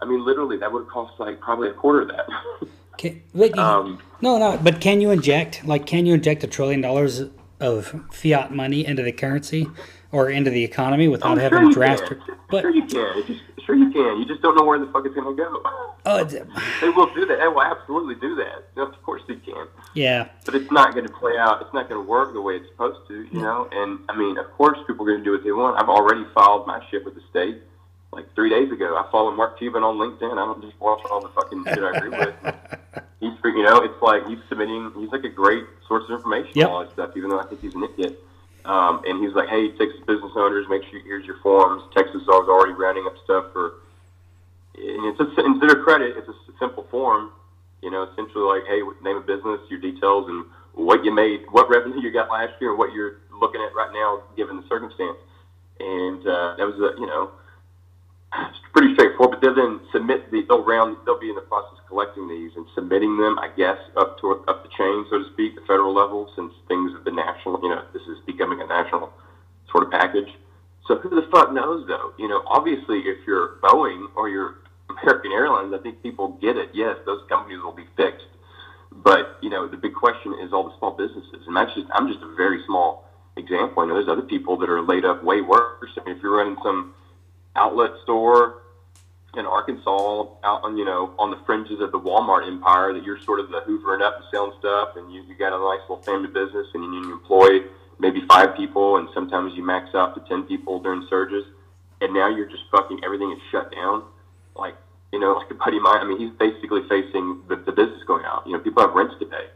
I mean, literally, that would have cost like probably a quarter of that. <laughs> Can, but, Um, no, no. But can you inject like can you inject a trillion dollars of fiat money into the currency or into the economy without I'm having sure drastic? But sure you can. Sure you can. You just don't know where the fuck it's to go. oh, <laughs> they will do that. They will absolutely do that. Of course they can. yeah, but it's not going to play out. It's not going to work the way it's supposed to, you know. And I mean, of course, people are going to do what they want. I've already filed my shit with the state like three days ago. I follow Mark Cuban on LinkedIn. I don't just watch all the fucking shit I agree with. <laughs> He's, you know, it's like he's submitting. He's like a great source of information. Yep. All that stuff, even though I think he's an idiot. Um, and he's like, hey, Texas business owners, make sure you, here's your forms. Texas is already rounding up stuff for. And it's a, instead of credit, it's a simple form. You know, essentially like, hey, name of business, your details, and what you made, what revenue you got last year, and what you're looking at right now, given the circumstance. And uh, that was, a, you know, it's pretty straightforward. But they'll then submit the they'll round they'll be in the process of collecting these and submitting them, I guess, up to up the chain, so to speak, the federal level, since things at the national, you know, this is becoming a national sort of package. So who the fuck knows though? You know, obviously if you're Boeing or you're American Airlines, I think people get it. Yes, those companies will be fixed. But you know, the big question is all the small businesses, and just I'm just a very small example. I know there's other people that are laid up way worse. I mean, if you're running some outlet store in Arkansas, out on you know on the fringes of the Walmart empire, that you're sort of the hoovering up and selling stuff, and you you got a nice little family business, and you, you employ maybe five people, and sometimes you max out to ten people during surges, and now you're just fucking everything is shut down. Like you know, like a buddy of mine. I mean, he's basically facing the, the business going out. You know, people have rents to pay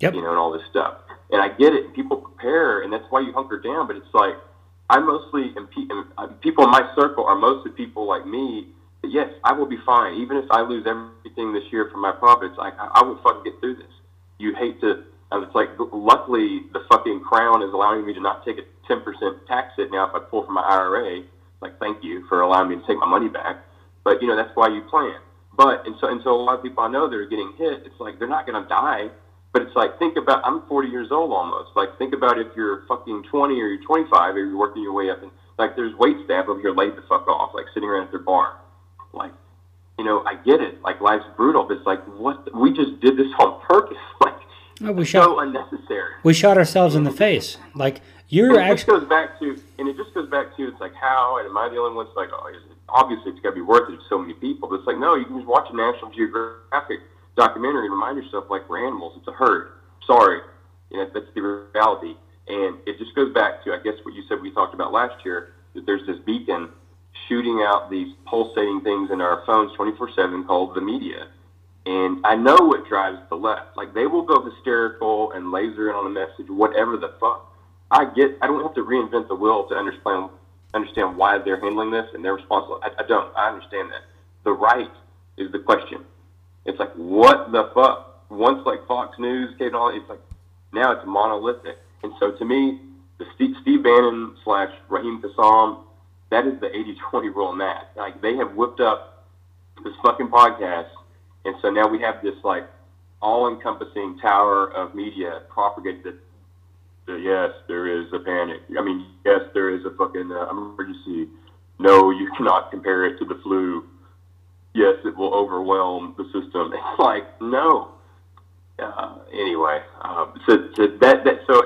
Yep. you know, and all this stuff. And I get it. People prepare, and that's why you hunker down. But it's like I mostly and pe- uh, people in my circle are mostly people like me. That, yes, I will be fine, even if I lose everything this year from my profits. I I I will fucking get through this. You hate to. And it's like, luckily, the fucking crown is allowing me to not take a ten percent tax hit now if I pull from my IRA. Like, thank you for allowing me to take my money back. But you know, that's why you plan. But and so and so a lot of people I know that are getting hit. It's like they're not going to die. But it's like, think about, I'm 40 years old almost. Like, think about if you're fucking 20 or you're 25 or you're working your way up. And, like, there's wait staff over here laid the fuck off, like, sitting around at their bar. Like, you know, I get it. Like, life's brutal. But it's like, what? the- we just did this on purpose. <laughs> Like, Oh, we so shot unnecessary. we shot ourselves in the face. Like you're Well, it just actually goes back to, and it just goes back to, it's like, how, and am I the only one that's like, oh, is it, obviously it's got to be worth it to so many people. But it's like, no, you can just watch a National Geographic documentary and remind yourself, like, we're animals. It's a herd. Sorry. You know, that's the reality. And it just goes back to, I guess, what you said we talked about last year, that there's this beacon shooting out these pulsating things in our phones 24 7 called the media. And I know what drives the left. Like, they will go hysterical and laser in on a message, whatever the fuck. I get. I don't have to reinvent the wheel to understand understand why they're handling this and they're responsible. I, I don't. I understand that. The right is the question. It's like what the fuck. Once like Fox News came on, it's like now it's monolithic. And so to me, the Steve, Steve Bannon slash Raheem Kassam, that is the 80-20 rule in that. Like they have whipped up this fucking podcast, and so now we have this like all-encompassing tower of media propagated that yes, there is a panic. I mean, yes, there is a fucking uh, emergency. No, you <laughs> cannot compare it to the flu. Yes, it will overwhelm the system. <laughs> It's like no. Uh, anyway, uh, so, so that that so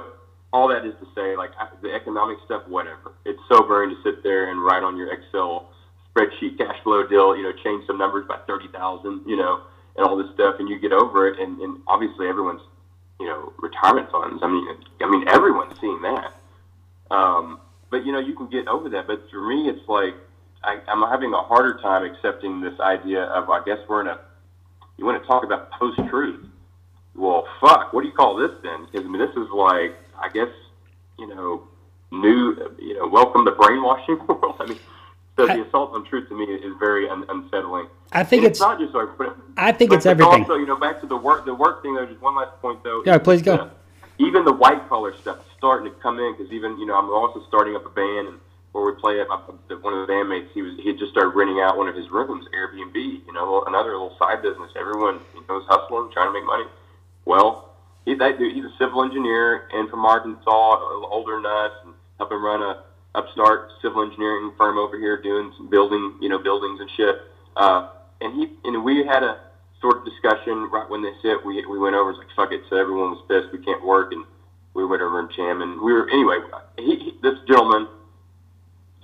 all that is to say, like the economic stuff, whatever. It's sobering to sit there and write on your Excel spreadsheet cash flow deal, you know, change some numbers by thirty thousand, you know, and all this stuff, and you get over it, and, and obviously everyone's you know, retirement funds. I mean, I mean, everyone's seeing that. Um, but you know, you can get over that. But for me, it's like I, I'm having a harder time accepting this idea of I guess we're in a. You want to talk about post-truth? Well, fuck. What do you call this then? Because I mean, this is like I guess you know, new. You know, welcome to brainwashing <laughs> world. I mean. So the assault on truth to me is very un- unsettling. I think And it's not just like, but I think but it's everything. Also, you know, back to the work, the work thing. Though, just one last point though. Yeah, please go. Uh, even the white collar stuff is starting to come in because even you know I'm also starting up a band and where we play at my, one of the bandmates he was he just started renting out one of his rooms Airbnb you know another little side business everyone you know is hustling trying to make money well he, that dude, he's a civil engineer and from Arkansas older than us and help him run a upstart civil engineering firm over here doing some building you know buildings and shit uh, and he and we had a sort of discussion right when this hit. We we went over. It's like fuck it. So everyone was pissed. We can't work, and we went over and jam. And we were anyway. He, he, this gentleman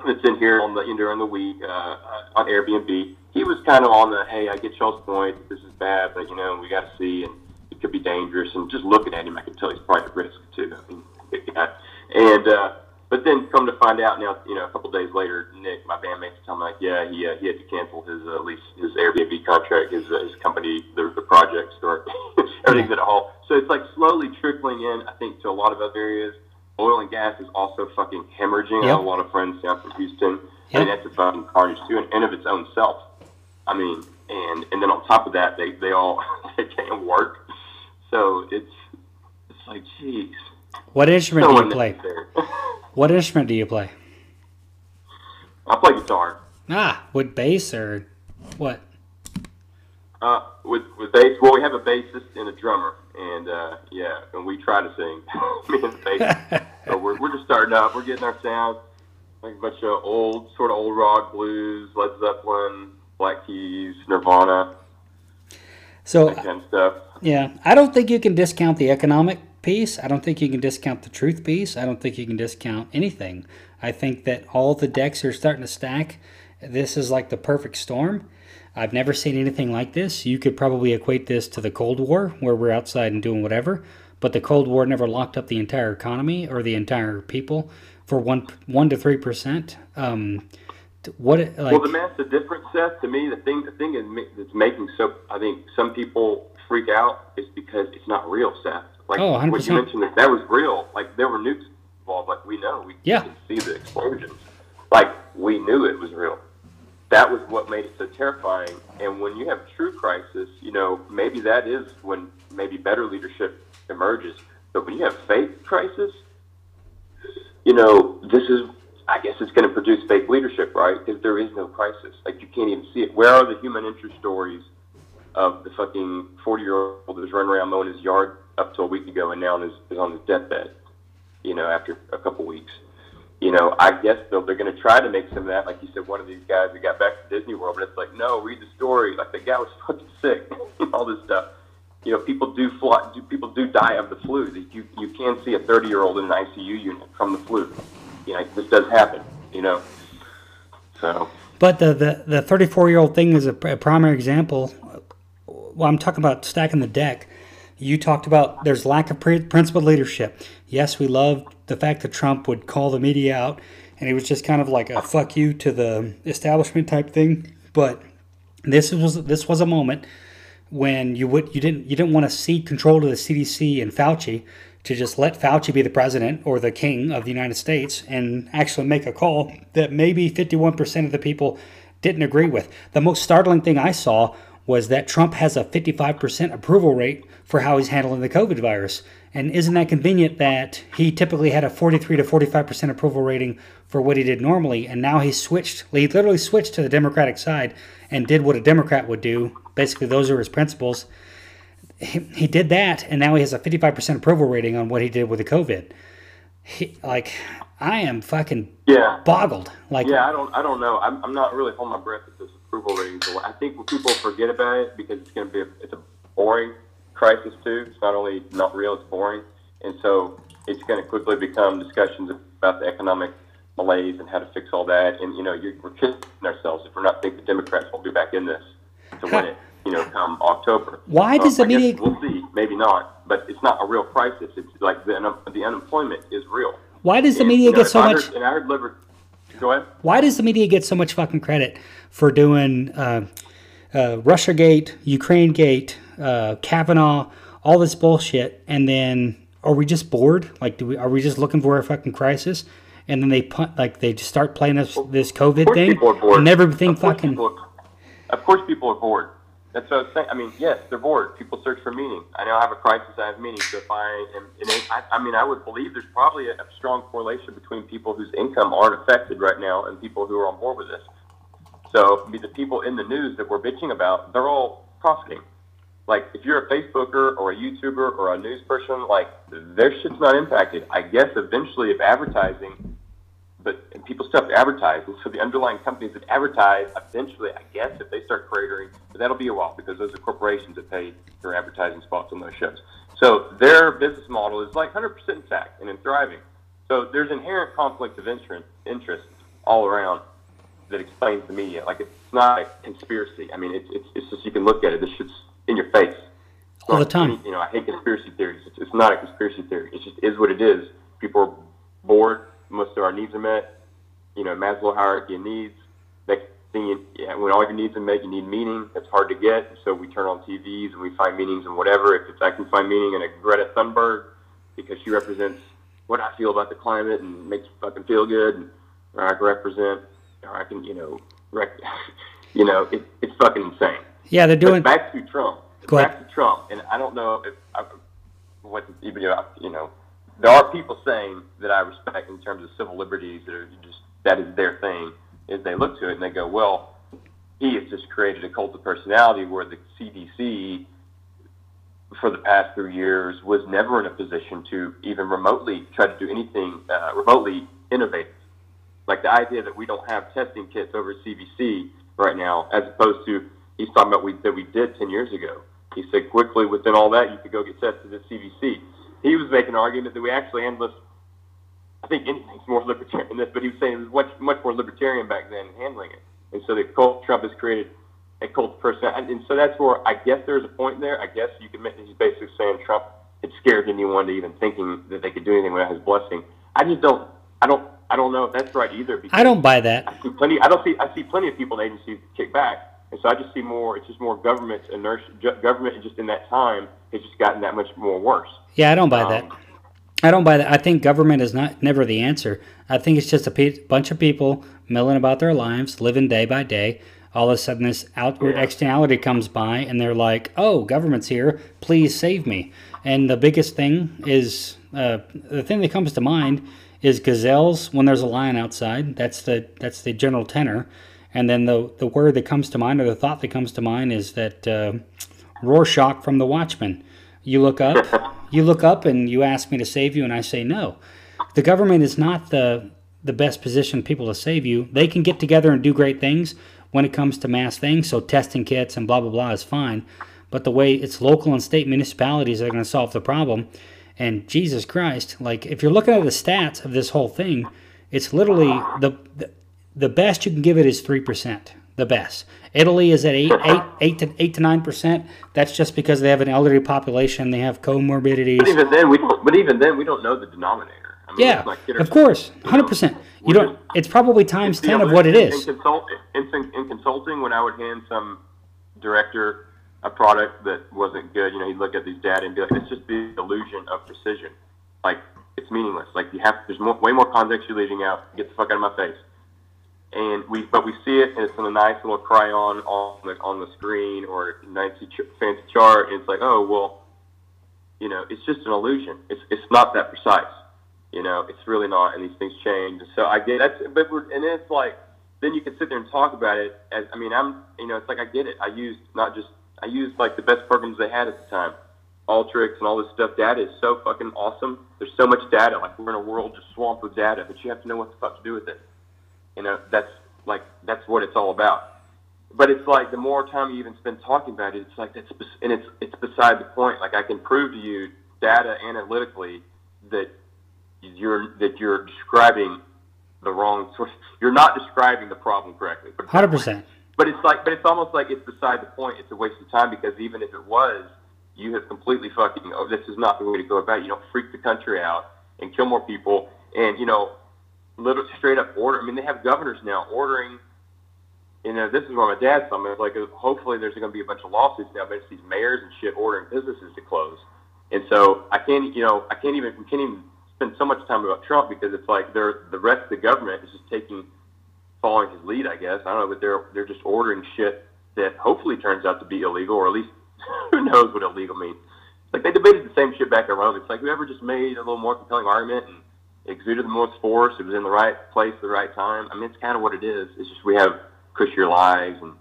that's in here on the in during the week uh, uh, on Airbnb. He was kind of on the hey, I get y'all's point. This is bad, but you know we got to see, and it could be dangerous. And just looking at him, I could tell he's probably at risk too. I mean. <laughs> And uh, but then come to find out now, you know, a couple days later, Nick, my bandmate, told me like, yeah, he uh, he had to cancel his uh, lease, his Airbnb contract, his uh, his company, the the project start, <laughs> everything's at a halt. So it's like slowly trickling in, I think, to a lot of other areas. Oil and gas is also fucking hemorrhaging. I have a lot of friends down from Houston. Yep. and that's a fucking carnage too, and, and of its own self. I mean, and and then on top of that, they they all <laughs> they can't work. So it's it's like, jeez, What instrument so do you play? <laughs> What instrument do you play? I play guitar. Ah, with bass or what? Uh, with with bass, well, we have a bassist and a drummer, and uh, yeah, and we try to sing. <laughs> Me and bassist. <laughs> so we're we're just starting up. We're getting our sound, like a bunch of old, sort of old rock, blues, Led Zeppelin, Black Keys, Nirvana, So that kind of stuff. Yeah, I don't think you can discount the economic piece. I don't think you can discount the truth piece. I don't think you can discount anything. I think that all the decks are starting to stack. This is like the perfect storm. I've never seen anything like this. You could probably equate this to the Cold War, where we're outside and doing whatever, but the Cold War never locked up the entire economy or the entire people for one one to three percent. Um, what it- like? Well, the the difference, Seth. To me, the thing the thing that's making so I think some people freak out is because it's not real, Seth. Like Oh, what you 100%. mentioned, that that was real. Like there were nukes involved. Like we know, we Yeah. can see the explosions. Like we knew it was real. That was what made it so terrifying. And when you have true crisis, you know, maybe that is when maybe better leadership emerges. But when you have fake crisis, you know, this is, I guess it's going to produce fake leadership, right? Because there is no crisis. Like, you can't even see it. Where are the human interest stories of the fucking 40 year old that was running around mowing his yard up till a week ago and now is, is on his deathbed, you know, after a couple weeks? You know, I guess they'll, they're going to try to make some of that, like you said, one of these guys that got back to Disney World, but it's like, no, read the story. Like, the guy was <laughs> fucking sick, <laughs> all this stuff you know, people do fly, do, people do die of the flu. You you can see a 30 year old in an ICU unit from the flu. You know, this does happen. You know, so But the the the 34 year old thing is a, a primary example. Well, I'm talking about stacking the deck. You talked about there's lack of principled leadership. Yes, we love the fact that Trump would call the media out, and it was just kind of like a fuck you to the establishment type thing. But this was this was a moment when you would you didn't you didn't want to cede control to the CDC and Fauci to just let Fauci be the president or the king of the United States and actually make a call that maybe 51% of the people didn't agree with. The most startling thing I saw was that Trump has a 55% approval rate for how he's handling the COVID virus. And isn't that convenient that he typically had a 43 to 45% approval rating for what he did normally, and now he's switched, he literally switched to the Democratic side and did what a Democrat would do. Basically, those are his principles. He, he did that, and now he has a 55% approval rating on what he did with the COVID. He, like, I am fucking yeah, boggled. Like, yeah. I don't I don't know. I'm, I'm not really holding my breath at this approval rating. So I think people forget about it because it's going to be a, it's a boring crisis too. It's not only not real, it's boring, and so it's going to quickly become discussions about the economic malaise and how to fix all that. And you know, you're, we're kidding ourselves if we're not thinking the Democrats will be back in this to win it. You know, come October. Why does the media- We'll see. Maybe not, but it's not a real crisis. It's like the the unemployment is real. why does the And, media you know, get so I much? Heard, and I heard liber- Go ahead. Why does the media get so much fucking credit for doing uh, uh, Russia Gate, Ukraine Gate, uh, Kavanaugh, all this bullshit, and then are we just bored? Like, do we are we just looking for a fucking crisis? And then they put like they just start playing this this COVID Of course thing, people are bored. and everything fucking. people of course, people are bored. What I was saying. I mean, yes, they're bored. People search for meaning. I know I have a crisis. I have meaning. So if I am, I, I mean, I would believe there's probably a, a strong correlation between people whose income aren't affected right now and people who are on board with this. So I mean, the people in the news that we're bitching about, they're all profiting. Like if you're a Facebooker or a YouTuber or a news person, like their shit's not impacted. I guess eventually, if advertising but and people still have to advertise, and so the underlying companies that advertise eventually, I guess, if they start cratering, but that'll be a while because those are corporations that pay for advertising spots on those shows. So their business model is like 100% intact and in thriving. So there's inherent conflict of interest, interest all around that explains the media. Like it's not a conspiracy. I mean, it's it's, it's just you can look at it. This shit's in your face. All the time. any- You know, I hate conspiracy theories. It's, it's not a conspiracy theory. It just is what it is. People are bored. Most of our needs are met. You know, Maslow hierarchy of needs. Next thing, you, yeah, when all your needs are met, you need meaning. That's hard to get. So we turn on TVs and we find meanings in whatever. If it's, I can find meaning in a Greta Thunberg because she represents what I feel about the climate and makes fucking feel good. And, or I can represent, or I can, you know, rec- <laughs> you know, it, it's fucking insane. Yeah, they're doing. But back to Trump. Go back to Trump, and I don't know if I, what even you know. There are people saying that I respect in terms of civil liberties that are just that is their thing. is they look to it and they go, well, he has just created a cult of personality where the CDC for the past three years was never in a position to even remotely try to do anything uh, remotely innovative. Like the idea that we don't have testing kits over CDC right now, as opposed to he's talking about we, that we did 10 years ago. He said quickly within all that you could go get tested at CDC. He was making an argument that we actually handled this. I think anything's more libertarian than this, but he was saying it was much much more libertarian back then handling it. And so the cult Trump has created a cult person, and, and so that's where I guess there's a point there. I guess you could make he's basically saying Trump had scared anyone to even thinking that they could do anything without his blessing. I just don't. I don't. I don't know if that's right either. I don't buy that. I see plenty. I don't see. I see plenty of people in agencies kick back, and so I just see more. It's just more government inertia. Government, just in that time, has just gotten that much more worse. Yeah, I don't buy that. Um, I don't buy that. I think government is not never the answer. I think it's just a pe- bunch of people milling about their lives, living day by day. All of a sudden, this outward Yeah. externality comes by, and they're like, "Oh, government's here. Please save me." And the biggest thing is uh, the thing that comes to mind is gazelles when there's a lion outside. That's the that's the general tenor. And then the the word that comes to mind, or the thought that comes to mind, is that uh, Rorschach from The Watchmen. You look up, <laughs> you look up, and you ask me to save you, and I say no. The government is not the the best positioned people to save you. They can get together and do great things when it comes to mass things. So testing kits and blah blah blah is fine, but the way it's local and state municipalities that are going to solve the problem. And Jesus Christ, like if you're looking at the stats of this whole thing, it's literally the the, the best you can give it is three percent. The best. Italy is at eight, eight, eight to eight to nine percent. That's just because they have an elderly population. They have comorbidities. But even then, we don't, but even then, we don't know the denominator. I mean, Yeah, let's not kid of course, hundred percent. You don't. It's probably times ten of what it is. In, consult, in, in consulting, when I would hand some director a product that wasn't good, you know, he'd look at these data and be like, "It's just the illusion of precision. Like it's meaningless. Like you have there's more, way more context you're leaving out. Get the fuck out of my face." And we, but we see it, and it's in a nice little crayon on the on the screen or nice fancy chart, and it's like, oh well, you know, it's just an illusion. It's it's not that precise. You know, it's really not, and these things change. So I get that's, but we're, and it's like, then you can sit there and talk about it. As I mean, I'm, you know, it's like I get it. I used not just I used like the best programs they had at the time, Alteryx and all this stuff. Data is so fucking awesome. There's so much data. Like we're in a world just swamped with data, but you have to know what the fuck to do with it. You know, that's like that's what it's all about. But it's like the more time you even spend talking about it, it's like that's and it's it's beside the point. Like I can prove to you data analytically that you're that you're describing the wrong source. You're not describing the problem correctly. Hundred percent. But it's like, but it's almost like it's beside the point. It's a waste of time because even if it was, you have completely fucking. Oh, this is not the way to go about. it. You don't freak the country out and kill more people, and you know, little straight up order. I mean, they have governors now ordering. You know, this is where my dad's from. It's like, hopefully, there's going to be a bunch of lawsuits now against these mayors and shit ordering businesses to close. And so I can't, you know, I can't even, we can't even spend so much time about Trump because it's like they're the rest of the government is just taking following his lead, I guess. I don't know, but they're they're just ordering shit that hopefully turns out to be illegal, or at least <laughs> who knows what illegal means. Like they debated the same shit back in Rome. It's like whoever just made a little more compelling argument and exuded the most force, it was in the right place at the right time. I mean, it's kind of what it is. It's just we have cushier lives, and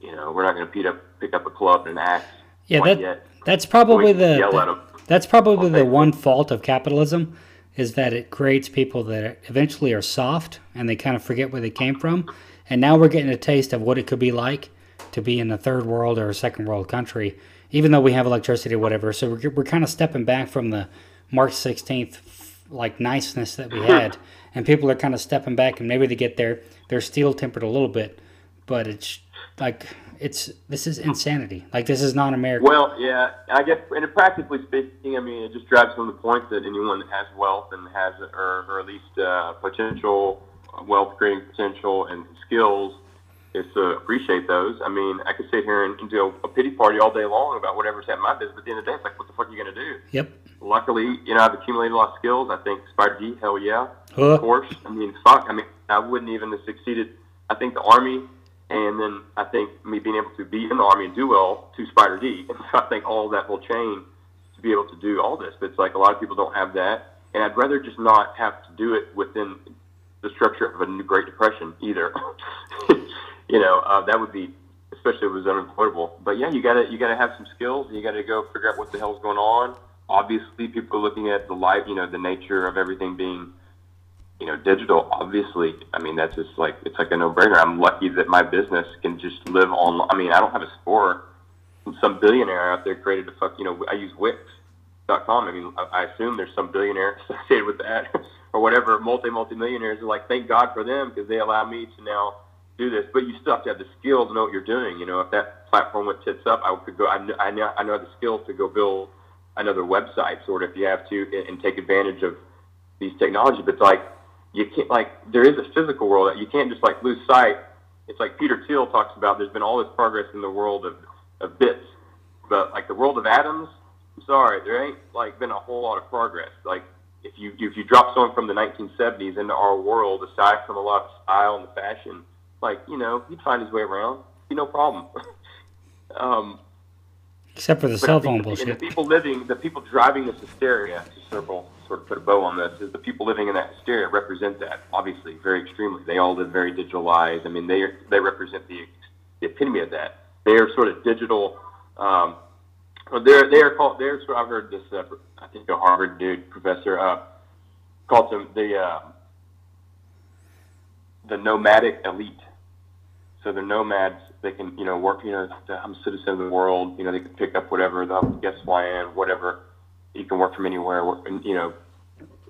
you know, we're not going to pick up pick up a club and an axe. Yeah, that yet. that's probably the, the- that's probably the one fault of capitalism is that it creates people that eventually are soft and they kind of forget where they came from. And now we're getting a taste of what it could be like to be in a third world or a second world country, even though we have electricity or whatever. So we're, we're kind of stepping back from the March 16th like niceness that we had, and people are kind of stepping back and maybe they get their their steel tempered a little bit, but it's like it's this is insanity. Like this is not America. Well, yeah, I guess, and practically speaking, I mean, it just drives home the point that anyone that has wealth and has, or, or at least uh, potential wealth creating potential and skills, is to appreciate those. I mean, I could sit here and, and do a, a pity party all day long about whatever's happening in my business, but at the end of the day, it's like, what the fuck are you going to do? Yep. Luckily, you know, I've accumulated a lot of skills. I think Spider D, hell yeah. Huh. Of course. I mean, fuck. I mean, I wouldn't even have succeeded. I think the Army, and then I think me being able to be in the Army and do well to Spider D. And so I think all that will chain to be able to do all this. But it's like a lot of people don't have that. And I'd rather just not have to do it within the structure of a new Great Depression either. <laughs> you know, uh, that would be especially if it was unemployable. But yeah, you gotta you gotta have some skills. You gotta go figure out what the hell's going on. Obviously, people are looking at the life, you know, the nature of everything being, you know, digital. Obviously, I mean that's just like it's like a no brainer. I'm lucky that my business can just live on. I mean, I don't have a store. Some billionaire out there created a fuck. You know, I use Wix.com. I mean, I, I assume there's some billionaire <laughs> associated with that <laughs> or whatever. Multi multi millionaires are like, thank God for them because they allow me to now do this, but you still have to have the skill to know what you're doing. You know, if that platform went tits up, I could go. I know, I know, I know the skills to go build another website, sort of, if you have to, and, and take advantage of these technologies. But like you can't, like, there is a physical world that you can't just like lose sight. It's like Peter Thiel talks about. There's been all this progress in the world of, of bits, but like the world of atoms. I'm sorry, there ain't like been a whole lot of progress. Like if you if you drop someone from the 1970s into our world, aside from a lot of style and the fashion like you know he'd find his way around be no problem <laughs> um Except for the but cell phone the, bullshit. the people living the people driving this hysteria to circle sort of put a bow on this is the people living in that hysteria represent that obviously very extremely they all live very digital lives i mean they they represent the, the epitome of that they are sort of digital um they're they're called they're sort of, I've heard this uh, I think a Harvard dude professor uh called them the uh, the nomadic elite. So they're nomads. They can, you know, work. You know, I'm a citizen of the world. You know, they can pick up whatever. They'll guess fly in, whatever. You can work from anywhere. work- And, you know,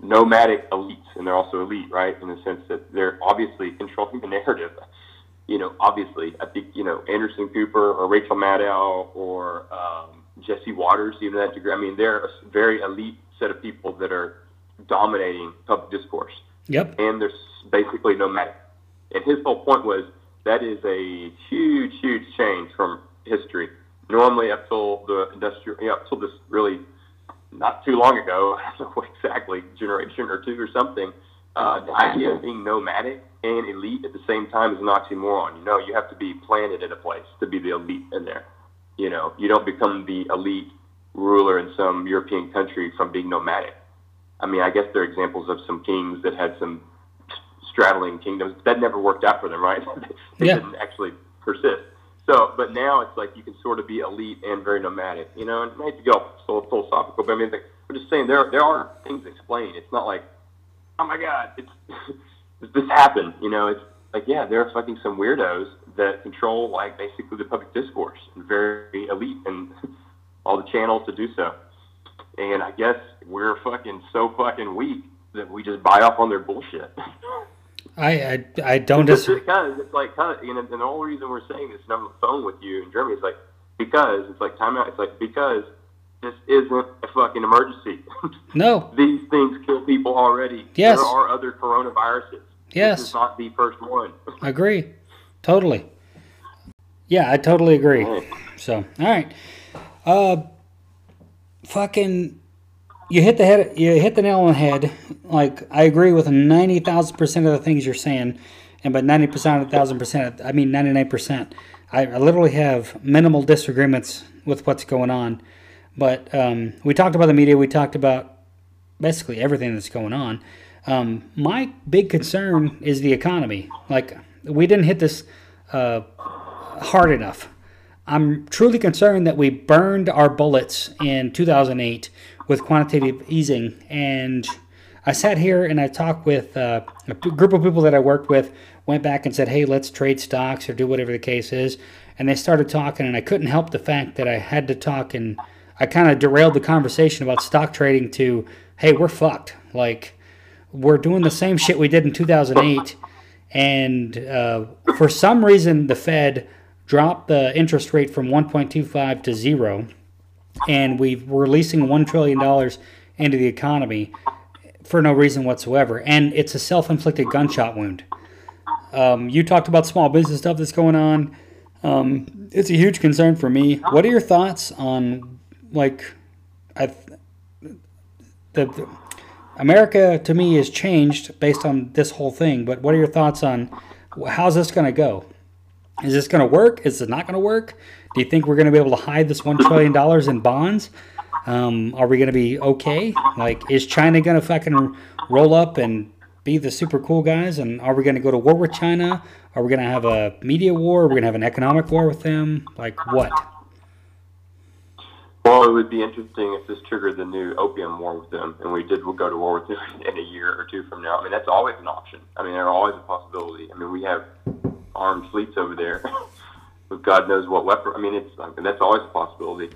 nomadic elites, and they're also elite, right? In the sense that they're obviously controlling the narrative. You know, obviously, I think you know Anderson Cooper or Rachel Maddow or um, Jesse Watters, even that degree. I mean, they're a very elite set of people that are dominating public discourse Yep. and they're basically nomadic. And his whole point was that is a huge, huge change from history. Normally, up till the industrial, yeah, up till this really not too long ago, <laughs> I don't know exactly, generation or two or something, uh, the idea of being nomadic and elite at the same time is an oxymoron. You know, you have to be planted in a place to be the elite in there. You know, you don't become the elite ruler in some European country from being nomadic. I mean, I guess there are examples of some kings that had some straddling kingdoms. That never worked out for them, right? <laughs> they Yeah. didn't actually persist. So, but now it's like you can sort of be elite and very nomadic, you know. And I hate to go so philosophical, but I mean, like, I'm just saying there there are things to explain. It's not like, oh my god, it's <laughs> this happened, you know. It's like yeah, there are fucking some weirdos that control like basically the public discourse and very elite and <laughs> all the channels to do so. And I guess we're fucking so fucking weak that we just buy off on their bullshit. I I, I don't Just because it's like, kind of, you know, and the only reason we're saying this, and I'm on the phone with you in Germany, is like, because it's like time out. It's like because this isn't a fucking emergency. <laughs> No. These things kill people already. Yes. There are other coronaviruses. Yes. This is not the first one. I <laughs> Agree. Totally. Yeah, I totally agree. So, all right. Uh, fucking, you hit the head. You hit the nail on the head. Like I agree with ninety thousand percent of the things you're saying, and ninety percent of thousand percent. I mean ninety nine percent. I I literally have minimal disagreements with what's going on. But um, we talked about the media. We talked about basically everything that's going on. Um, my big concern is the economy. Like we didn't hit this uh, hard enough. I'm truly concerned that we burned our bullets in 2008 with quantitative easing. And I sat here and I talked with uh, a group of people that I worked with, went back and said, hey, let's trade stocks or do whatever the case is. And they started talking, and I couldn't help the fact that I had to talk, and I kind of derailed the conversation about stock trading to, hey, we're fucked. Like, we're doing the same shit we did in 2008 and uh, for some reason the fed dropped the interest rate from 1.25 to zero and we're releasing $1 trillion into the economy for no reason whatsoever and it's a self-inflicted gunshot wound um, you talked about small business stuff that's going on um, it's a huge concern for me what are your thoughts on like I, the, the America to me has changed based on this whole thing. But what are your thoughts on how's this going to go? Is this going to work? Is it not going to work? Do you think we're going to be able to hide this one trillion dollars in bonds? Um, are we going to be okay? Like, is China going to fucking roll up and be the super cool guys? And are we going to go to war with China? Are we going to have a media war? Are we going to have an economic war with them? Like what? Well, it would be interesting if this triggered the new opium war with them, and we did go to war with them <laughs> in a year or two from now. I mean, that's always an option. I mean, there's always a possibility. I mean, we have armed fleets over there <laughs> with God knows what weapon. I mean, it's I mean, that's always a possibility.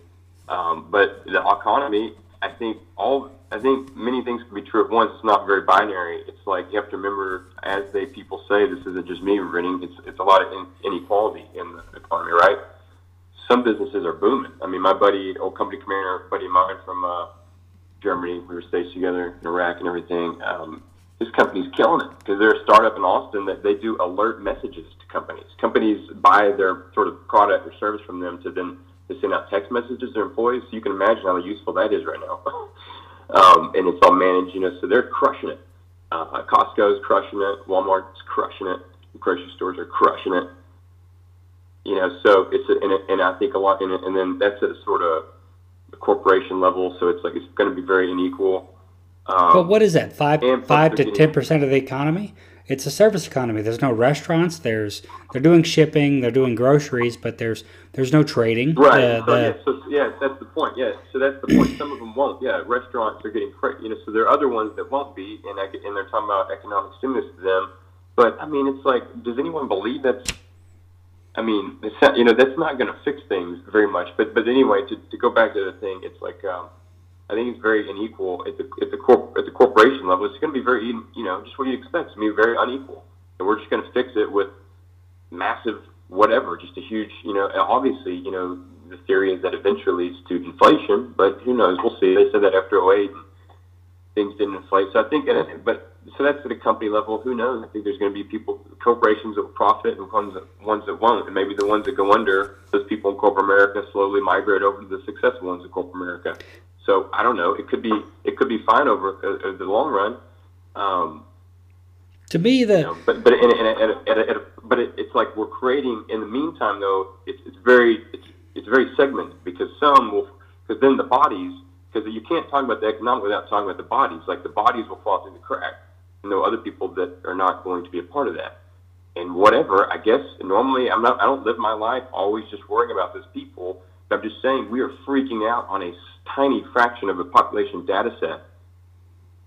Um, but the economy, I think all I think many things can be true at once. It's not very binary. It's like you have to remember, as they people say, this isn't just me renting. It's it's a lot of in, inequality in the economy, right? Some businesses are booming. I mean, my buddy, old company commander, buddy of mine from uh, Germany, we were stationed together in Iraq and everything. Um, his company's killing it because they're a startup in Austin that they do alert messages to companies. Companies buy their sort of product or service from them to then to send out text messages to their employees. So you can imagine how useful that is right now. <laughs> um, and it's all managed, you know, so they're crushing it. Uh, Costco's crushing it. Walmart's crushing it. Grocery stores are crushing it. You know, so it's a, and, it, and I think a lot, and, and then that's at sort of corporation level. So it's like it's going to be very unequal. Um, But what is that? Five plus five to 10% of the economy? It's a service economy. There's no restaurants. There's they're doing shipping. They're doing groceries, but there's there's no trading. Right. The- so, the- yeah, so yeah, that's the point. Yeah. So that's the point. Some of them won't. Yeah. Restaurants are getting cra You know. So there are other ones that won't be, and I, and they're talking about economic stimulus to them. But I mean, it's like, does anyone believe that's? I mean, it's not, you know, that's not going to fix things very much. But but anyway, to, to go back to the thing, it's like um, I think it's very unequal at the at the corp, at the corporation level. It's going to be very you know just what you expect. It's going to be very unequal, and we're just going to fix it with massive whatever, just a huge, you know, obviously, you know, the theory is that eventually leads to inflation, but who knows? We'll see. They said that after 08 things didn't inflate. So I think, but so that's at a company level. Who knows? I think there's going to be people, corporations that will profit and ones that, ones that won't. And maybe the ones that go under, those people in corporate America slowly migrate over to the successful ones in corporate America. So I don't know. It could be, it could be fine over uh, uh, the long run. Um, to me, the you know, but but in, in, a, in, a, in, in but it, it's like we're creating. In the meantime, though, it's it's very it's, it's very segmented because some will because then the bodies because you can't talk about the economic without talking about the bodies. Like the bodies will fall through the crack, and there are other people that are not going to be a part of that. And whatever, I guess normally I'm not. I don't live my life always just worrying about those people. I'm just saying we are freaking out on a tiny fraction of a population data set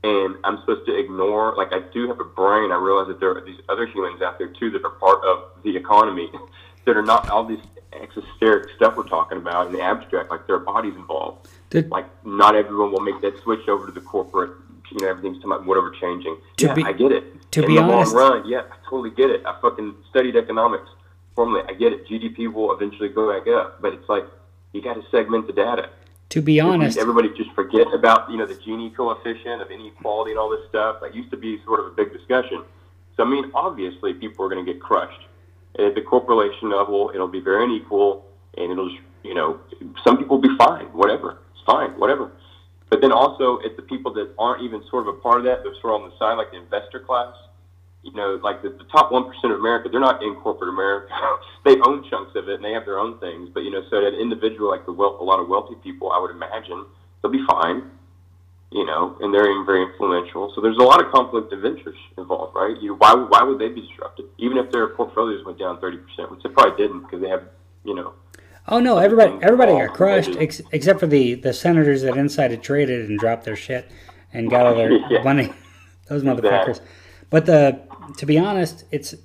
and I'm supposed to ignore. Like I do have a brain. I realize that there are these other humans out there too that are part of the economy <laughs> that are not all this exoteric stuff we're talking about in the abstract. Like there are bodies involved. Did- like not everyone will make that switch over to the corporate. You know, everything's talking about whatever changing. To yeah, be- I get it. to in be the honest- long run, yeah, I totally get it. I fucking studied economics formally. I get it. GDP will eventually go back up, but it's like you got to segment the data to be honest, everybody just forget about you know the Gini coefficient of inequality and all this stuff. That used to be sort of a big discussion. So I mean, obviously, people are going to get crushed. And at the corporation level, it'll be very unequal, and it'll just you know some people will be fine, whatever, it's fine, whatever. But then also at the people that aren't even sort of a part of that, they're sort of on the side, like the investor class. You know, like the, the top one percent of America, they're not in corporate America. <laughs> they own chunks of it and they have their own things. But you know, so that individual, like the wealth, a lot of wealthy people, I would imagine they'll be fine. You know, and they're even very influential. So there's a lot of conflict of interest involved, right? You why why would they be disrupted, even if their portfolios went down thirty percent, which they probably didn't because they have, you know, oh no, everybody everybody got crushed ex- except for the the senators that insider traded and dropped their shit and got all their <laughs> Yeah. money. <laughs> Those motherfuckers. But the to be honest, it's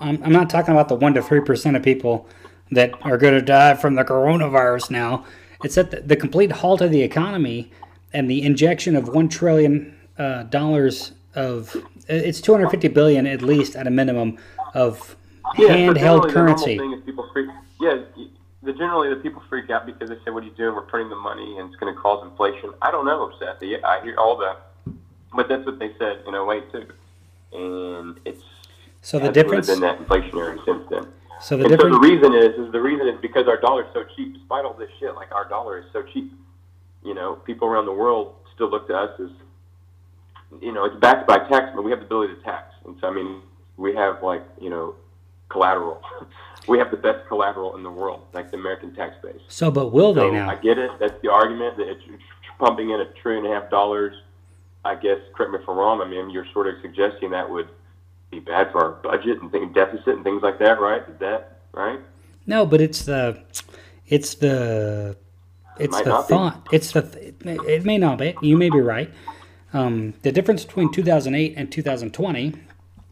I'm, I'm not talking about the one to three percent of people that are going to die from the coronavirus now. It's that the, the complete halt of the economy and the injection of one trillion uh, dollars of it's 250 billion at least at a minimum of Yeah, handheld currency. The normal thing is people freak. Yeah, the generally the people freak out because they say, "What are you doing? We're printing the money, and it's going to cause inflation." I don't know, Seth. Yeah, I hear all that, but that's what they said in 08 too, and it's So the really difference. been that inflationary since then. So the and so the reason is, is the reason is because our dollar is so cheap. Despite all this shit, like our dollar is so cheap. You know, people around the world still look to us as, you know, it's backed by tax, but we have the ability to tax. And so, I mean, we have like, you know, collateral. <laughs> we have the best collateral in the world, like the American tax base. So, but will they now? I get it. That's the argument that it's pumping in a trillion and a half dollars I guess correct me if I'm wrong. I mean, you're sort of suggesting that would be bad for our budget and thing, deficit and things like that, right? Is that right? No, but it's the, it's the, it's might the not be. thought. It's the. It may, it may not be. You may be right. Um, the difference between 2008 and 2020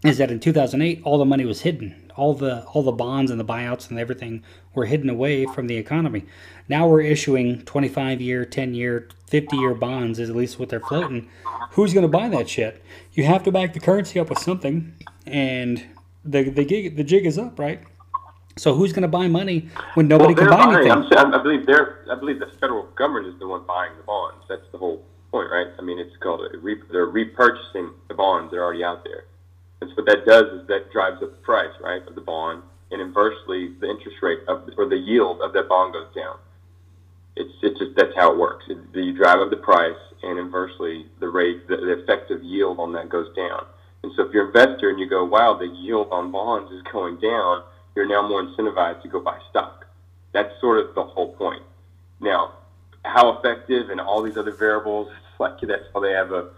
is that in 2008 all the money was hidden. All the all the bonds and the buyouts and everything were hidden away from the economy. Now we're issuing 25 year, 10 year, 50 year bonds, is at least what they're floating. Who's going to buy that shit? You have to back the currency up with something, and the the gig the jig is up, right? So who's going to buy money when nobody well, can buy buying. anything? I'm, I believe they're. I believe the federal government is the one buying the bonds. That's the whole point, right? I mean, it's called a re, they're repurchasing the bonds that are already out there. And so what that does is that drives up the price, right, of the bond, and inversely, the interest rate of or the yield of that bond goes down. It's it's just that's how it works. It, you drive up the price, and inversely, the rate, the, the effective yield on that goes down. And so if you're an investor and you go, wow, the yield on bonds is going down, you're now more incentivized to go buy stock. That's sort of the whole point. Now, how effective and all these other variables, <laughs> like that's how they have a,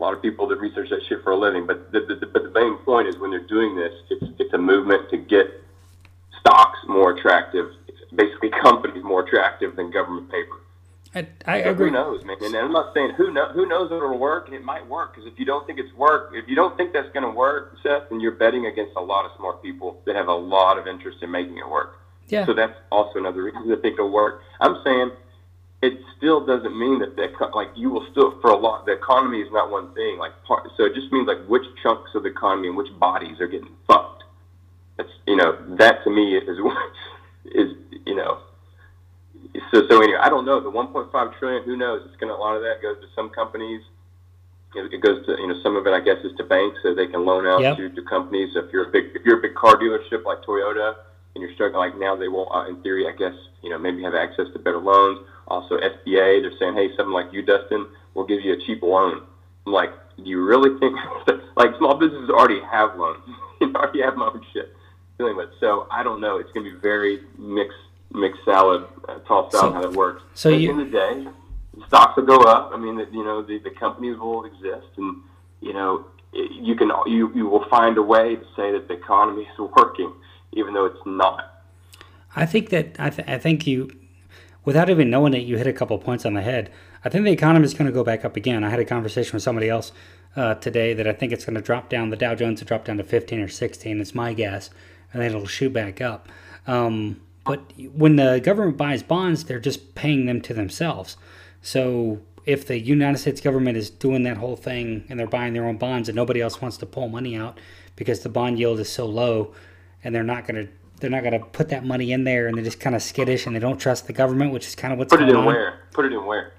a lot of people that research that shit for a living. But the, the, the, but the main point is when they're doing this, it's, it's a movement to get stocks more attractive, basically companies more attractive than government paper. I, I So agree. Who knows, man? And I'm not saying who know, who knows if it'll work, and it might work. Because if you don't think it's work, if you don't think that's going to work, Seth, then you're betting against a lot of smart people that have a lot of interest in making it work. Yeah. So that's also another reason to think it'll work. I'm saying it still doesn't mean that the like you will still for a lot. The economy is not one thing. Like part, so it just means like which chunks of the economy and which bodies are getting fucked. That's you know that to me is <laughs> is you know so so anyway, I don't know the 1.5 trillion. Who knows? It's going to a lot of that goes to some companies. It it goes to you know some of it I guess is to banks so they can loan out Yep. to, to companies. If you're a big if you're a big car dealership like Toyota and you're struggling like now they will uh, in theory I guess you know maybe have access to better loans. Also SBA they're saying hey something like you Dustin we'll give you a cheap loan. I'm like do you really think <laughs> like small businesses already have loans <laughs> you already have my own shit dealing with so I don't know it's going to be very mixed mixed salad uh, tossed out So- how it works. so At the you- end of the day stocks will go up. I mean, you know, the, the companies will exist, and you know, you can you you will find a way to say that the economy is <laughs> working, even though it's not. I think that I, th- I think you, without even knowing it, you hit a couple points on the head. I think the economy is going to go back up again. I had a conversation with somebody else uh, today that I think it's going to drop down. The Dow Jones will drop down to 15 or 16. It's my guess, and then it'll shoot back up. Um, but when the government buys bonds, they're just paying them to themselves. So if the United States government is doing that whole thing and they're buying their own bonds and nobody else wants to pull money out because the bond yield is so low, and they're not going to they're not going to put that money in there and they're just kind of skittish and they don't trust the government, which is kind of what's Put it going in on. where? Put it in where?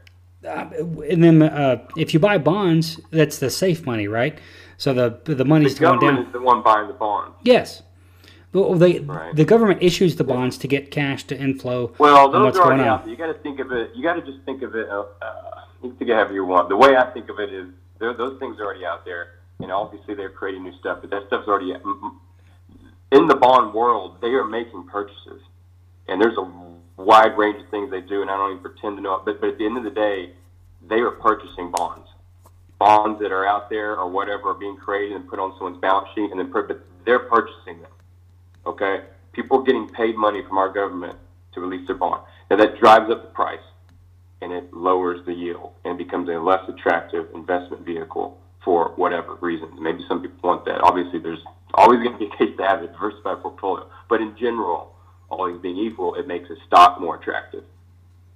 And then uh, if you buy bonds, that's the safe money, right? So the the The money's going government down. is the one buying the bonds. Yes. Well, they, Right. the government issues the bonds to get cash to inflow. Well, those what's are going already out. You got to think of it. You got to just think of it. Uh, uh, you can think of however you want. The way I think of it is, those things are already out there, and obviously they're creating new stuff. But that stuff's already in the bond world. They are making purchases, and there's a wide range of things they do, and I don't even pretend to know it. But, but at the end of the day, they are purchasing bonds, bonds that are out there or whatever are being created and put on someone's balance sheet, and then put, but they're purchasing them. Okay, people are getting paid money from our government to release their bond. Now that drives up the price, and it lowers the yield, and becomes a less attractive investment vehicle for whatever reasons. Maybe some people want that. Obviously, there's always going to be a case to have a diversified portfolio, but in general, all things being equal, it makes a stock more attractive.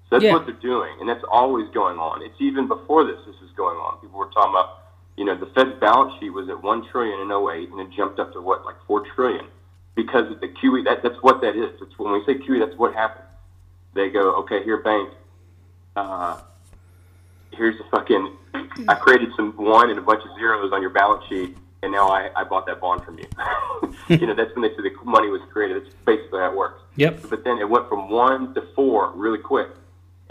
So that's Yeah. what they're doing, and that's always going on. It's even before this. This is going on. People were talking about, you know, the Fed's balance sheet was at one trillion in 08, and it jumped up to what, like four trillion, because of the QE. That, that's what that is. It's when we say QE, that's what happens. They go, okay, here, bank. Uh, here's the fucking. I created some one and a bunch of zeros on your balance sheet, and now I, I bought that bond from you. <laughs> you know, that's when they say the money was created. That's basically how it works. Yep. But then it went from one to four really quick.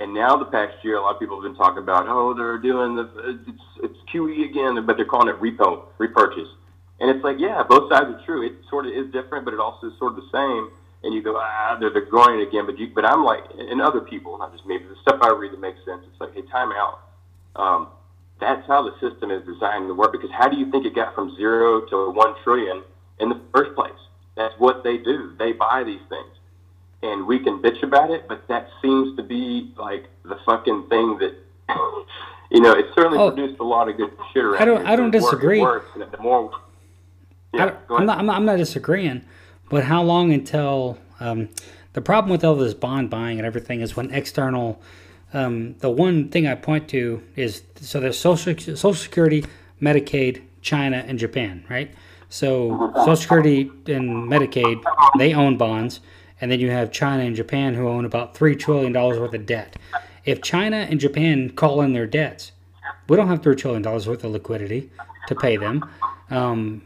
And now the past year, a lot of people have been talking about, oh, they're doing the it's it's QE again, but they're calling it repo repurchase. And it's like, yeah, both sides are true. It sort of is different, but it also is sort of the same. And you go, ah, they're, they're growing it again. But you, but I'm like, and other people, not just me, but the stuff I read that makes sense. It's like, hey, time out. Um, that's how the system is designed to work. Because how do you think it got from zero to one trillion in the first place? That's what they do. They buy these things, and we can bitch about it, but that seems to be like the fucking thing that. <laughs> You know, it certainly Oh. produced a lot of good shit around I don't- here, I don't it work- it disagree. works, the more, yeah, I'm not, I'm not. I'm not disagreeing, but how long until um, the problem with all this bond buying and everything is when external. Um, the one thing I point to is so there's social Social Security, Medicaid, China, and Japan, right? So Social Security and Medicaid they own bonds, and then you have China and Japan who own about three trillion dollars worth of debt. If China and Japan call in their debts, we don't have three trillion dollars worth of liquidity to pay them. Um,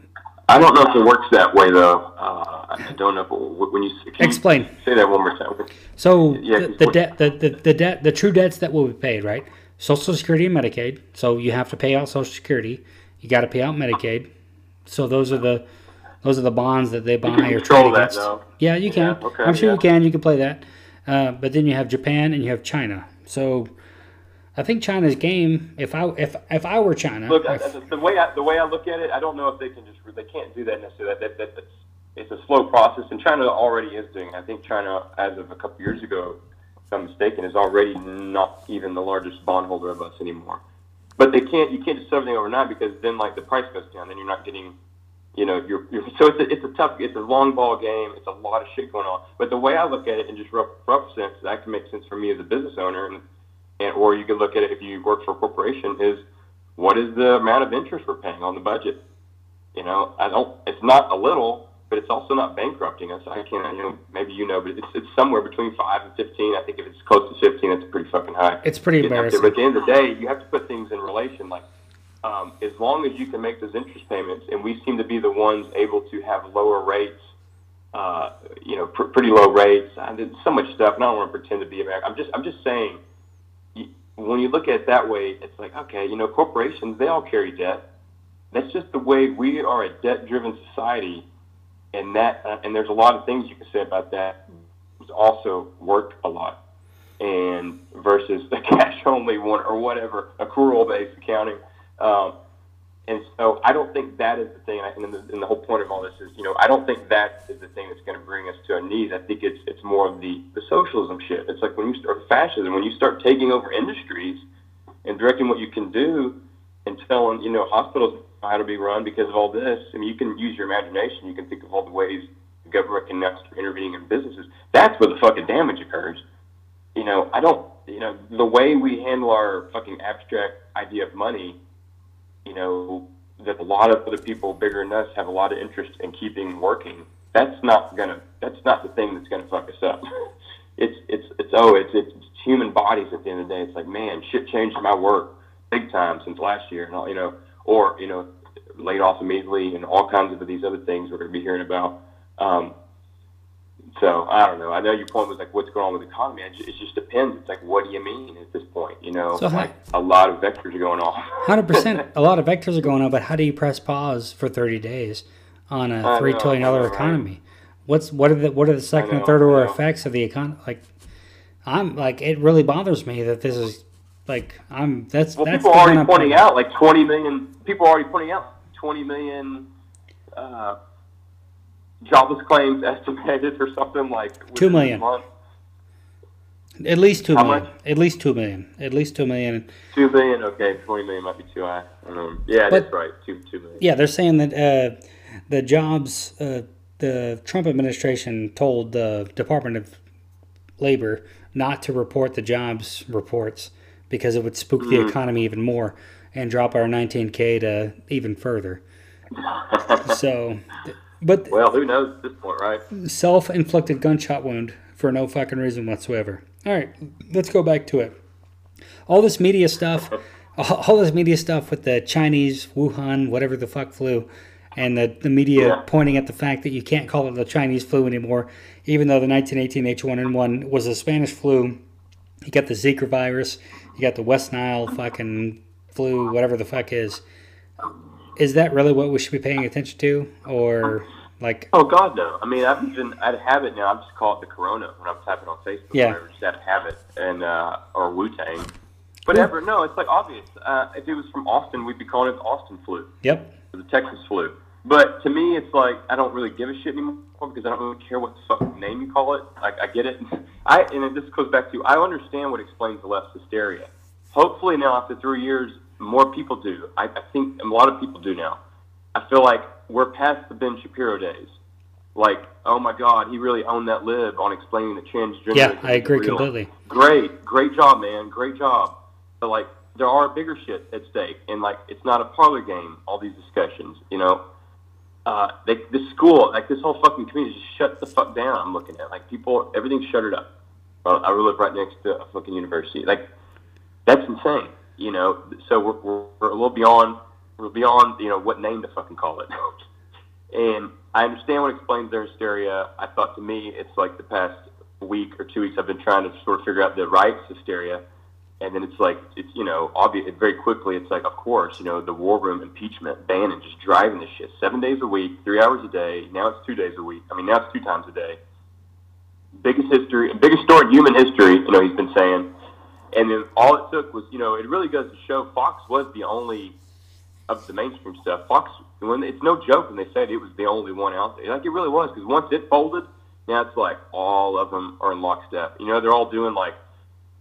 I don't know if it works that way though. Uh, I don't know if when you can you Explain. Say that one more time. So Yeah, the, the debt, the, the, the debt, the true debts that will be paid, right? Social Security and Medicaid. So you have to pay out Social Security. You got to pay out Medicaid. So those are the those are the bonds that they buy can or trade that, against. though. Yeah, you can. Yeah, okay, I'm sure yeah. you can. You can play that. Uh, but then you have Japan and you have China. So I think China's game. If I if if I were China, Look, I, the way I, the way I look at it, I don't know if they can just they can't do that necessarily. That, that, that's it's a slow process, and China already is doing. I think China, as of a couple years ago, if I'm mistaken, is already not even the largest bondholder of us anymore. But they can't you can't just sell everything overnight because then like the price goes down, then you're not getting. You know, you're, you're so it's a, it's a tough, it's a long ball game. It's a lot of shit going on. But the way I look at it in just rough, rough sense, that can make sense for me as a business owner, and, and or you could look at it if you work for a corporation is what is the amount of interest we're paying on the budget? You know, I don't. It's not a little, but it's also not bankrupting us. I can't. You know, maybe you know, but it's it's somewhere between five and fifteen. I think if it's close to fifteen, that's pretty fucking high. It's pretty Getting embarrassing. But at the end of the day, you have to put things in relation. Like, um, as long as you can make those interest payments, and we seem to be the ones able to have lower rates. Uh, you know, pr- pretty low rates. I did so much stuff, and I don't want to pretend to be American. I'm just, I'm just saying when you look at it that way, it's like, okay, you know, corporations, they all carry debt. That's just the way we are a debt-driven society, and that, uh, and there's a lot of things you can say about that. It's also work a lot, and versus the <laughs> cash-only one or whatever, accrual-based accounting. Um, and so I don't think that is the thing. And, the, and the whole point of all this is, you know, I don't think that is the thing that's going to bring us to our knees. I think it's it's more of the the socialism shit. It's like when you start fascism, when you start taking over industries and directing what you can do, and telling you know hospitals how to be run because of all this. I mean, you can use your imagination. You can think of all the ways the government can now start intervening in businesses. That's where the fucking damage occurs. You know, I don't. You know, the way we handle our fucking abstract idea of money you know, that a lot of other people bigger than us have a lot of interest in keeping working. That's not gonna. That's not the thing that's gonna fuck us up. <laughs> It's it's it's oh it's it's human bodies at the end of the day. It's like man, shit changed my work big time since last year, and all you know, or you know, laid off immediately, and all kinds of these other things we're gonna be hearing about. Um, so I don't know. I know your point was like, what's going on with the economy? It just, it just depends. It's like, what do you mean at this point? You know, So how- like a lot of vectors are going off. Hundred percent. <laughs> A lot of vectors are going on, but how do you press pause for thirty days on a three know, trillion dollar right? economy? What's what are the what are the second know, and third order effects of the economy? Like, I'm like it really bothers me that this is like I'm that's Well, that's people are already pointing out like 20 million. People are already pointing out 20 million uh, jobless claims <laughs> estimated or something like two million. At least two How million. much? At least two million. At least two million. Two million. Okay, 20 million might be too high. Um, yeah, But- that's right. Two two million. Yeah, they're saying that uh, the jobs, uh, the Trump administration told the Department of Labor not to report the jobs reports because it would spook the economy even more and drop our 19K to even further. <laughs> so, but Well, who knows at this point, right? self inflicted gunshot wound for no fucking reason whatsoever. All right, let's go back to it. All this media stuff, <laughs> all all this media stuff with the Chinese Wuhan, whatever the fuck flu, and the, the media Yeah. pointing at the fact that you can't call it the Chinese flu anymore, even though the 1918 H1N1 was a Spanish flu. You got the Zika virus, you got the West Nile fucking flu, whatever the fuck is. Is that really what we should be paying attention to? Or, like, Oh God, no. I mean, I've even I'd have it now. I just call it the Corona when I'm typing on Facebook. Yeah. Or whatever, just out habit and uh, or Wu Tang. whatever. No, it's like obvious. Uh, if it was from Austin, we'd be calling it the Austin flu Yep. or the Texas flu. But to me, it's like I don't really give a shit anymore because I don't really care what the fucking name you call it. Like I get it. <laughs> I and this goes back to I understand what explains the left's hysteria. Hopefully now after three years, more people do. I, I think a lot of people do now. I feel like we're past the Ben Shapiro days. Like, oh my God, he really owned that lib on explaining the transgender. Yeah, I agree completely. Great, great job, man, great job. But like, there are bigger shit at stake, and like, it's not a parlor game. All these discussions, you know. Uh, they, this school, like this whole fucking community, just shut the fuck down. I'm looking at like people, everything's shuttered up. Uh, I live right next to a fucking university. Like, that's insane, you know. So we're, we're, we're a little beyond, we're beyond, you know, what name to fucking call it. <laughs> and I understand what explains their hysteria. I thought to me, it's like the past week or two weeks, I've been trying to sort of figure out the right's hysteria. And then it's like, it's, you know, obvious, very quickly, it's like, of course, you know, the war room impeachment, Bannon just driving this shit seven days a week, three hours a day. Now it's two days a week. I mean, now it's two times a day. Biggest history, biggest story in human history, you know, he's been saying. And then all it took was, you know, it really goes to show Fox was the only of the mainstream stuff. Fox, when it's no joke when they said it was the only one out there. Like it really was, because once it folded, now it's like all of them are in lockstep. You know, they're all doing like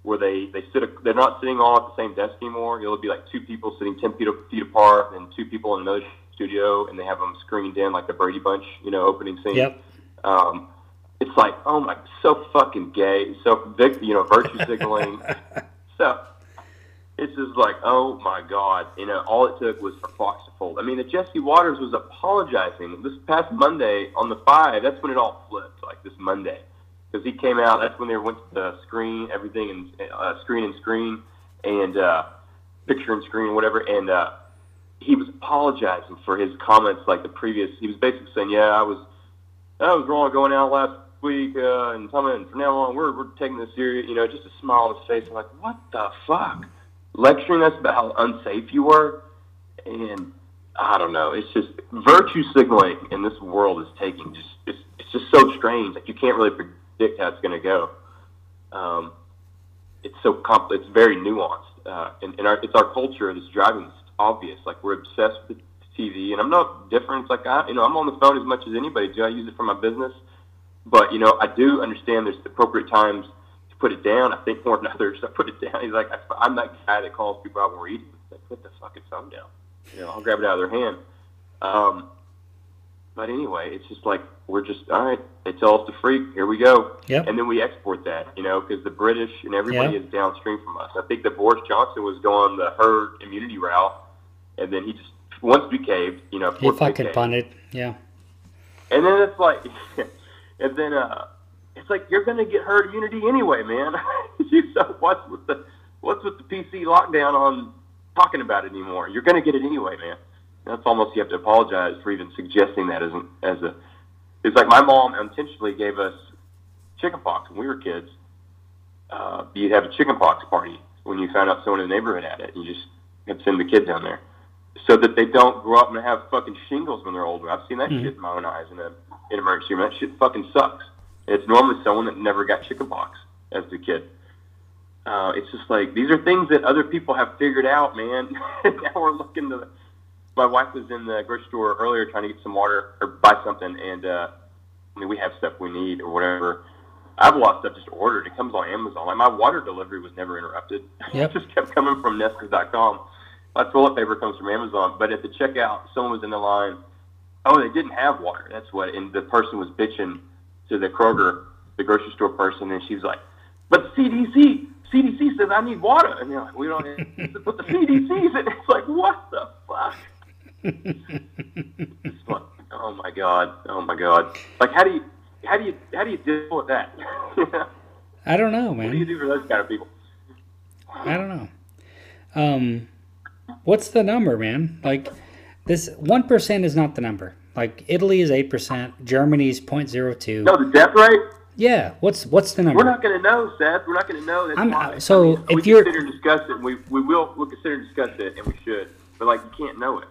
where they they sit. They're not sitting all at the same desk anymore. It'll be like two people sitting ten feet feet apart, and two people in another studio, and they have them screened in like the Brady Bunch, you know, opening scene. Yep. Um, it's like, oh my, so fucking gay, so vic- you know, virtue <laughs> signaling. so it's just like, oh my god, you know, all it took was for Fox to fold. I mean, that Jesse Watters was apologizing this past Monday on the five. That's when it all flipped, like this Monday, because he came out. That's when they went to the screen, everything, and uh, screen and screen, and uh, picture and screen, whatever, and. uh he was apologizing for his comments like the previous. He was basically saying, "Yeah, I was, I was wrong going out last week, uh, and coming from now on, we're we're taking this serious." You know, just a smile on his face. I'm like, "What the fuck?" Lecturing us about how unsafe you were, and I don't know. It's just virtue signaling in this world is taking just it's it's just so strange. Like you can't really predict how it's going to go. Um, it's so compl- It's very nuanced, uh, and, and our, it's our culture that's driving this. Obvious, like we're obsessed with TV, and I'm not different. It's like I, you know, I'm on the phone as much as anybody. Do I use it for my business? But you know, I do understand there's appropriate times to put it down. I think more than <laughs> others. I put it down. He's like, I'm that guy that calls people out when we're eating. Like, put the fucking phone down. You know, I'll grab it out of their hand. Um, but anyway, it's just like we're just all right. They tell us to freak. Here we go. Yep. And then we export that, you know, because the British and everybody Yep. is downstream from us. I think that Boris Johnson was going the herd immunity route, and then he just once we caved, you know, He fucking punted. Yeah. And then it's like, <laughs> and then uh, it's like you're gonna get herd immunity anyway, man. <laughs> you so what's with the what's with the PC lockdown on talking about it anymore? You're gonna get it anyway, man. That's almost you have to apologize for even suggesting that as an as a. It's like my mom intentionally gave us chickenpox when we were kids. Uh, you'd have a chickenpox party when you found out someone in the neighborhood had it. And you just had to send the kid down there so that they don't grow up and have fucking shingles when they're older. I've seen that Mhm. shit in my own eyes in a in emergency room. That shit fucking sucks. It's normally someone that never got chickenpox as a kid. Uh, it's just like these are things that other people have figured out, man. <laughs> now we're looking to. My wife was in the grocery store earlier trying to get some water or buy something, and uh, I mean we have stuff we need or whatever. I have a lot of stuff just ordered. It comes on Amazon. Like my water delivery was never interrupted. <laughs> Yep. it just kept coming from Nestle.com. My toilet paper comes from Amazon, but at the checkout, someone was in the line. Oh, they didn't have water. That's what. And the person was bitching to the Kroger, the grocery store person, and she was like, "But CDC, CDC says I need water." And you're like, "We don't." <laughs> but the CDC said it's like, what the fuck? <laughs> It's like, oh my god, oh my god. Like, how do you, how do you, how do you deal with that? <laughs> I don't know, man. what do you do for those kind of people? I don't know. Um, what's the number, man? Like this one percent is not the number. Like Italy is eight percent, Germany's 0.02. No, the death rate. Yeah. What's what's the number? We're not going to know, Seth. We're not going to know. That's I'm- why. so I mean, we if you're- consider discuss it, and we we will we'll consider and discuss it, and we should. But like, you can't know it.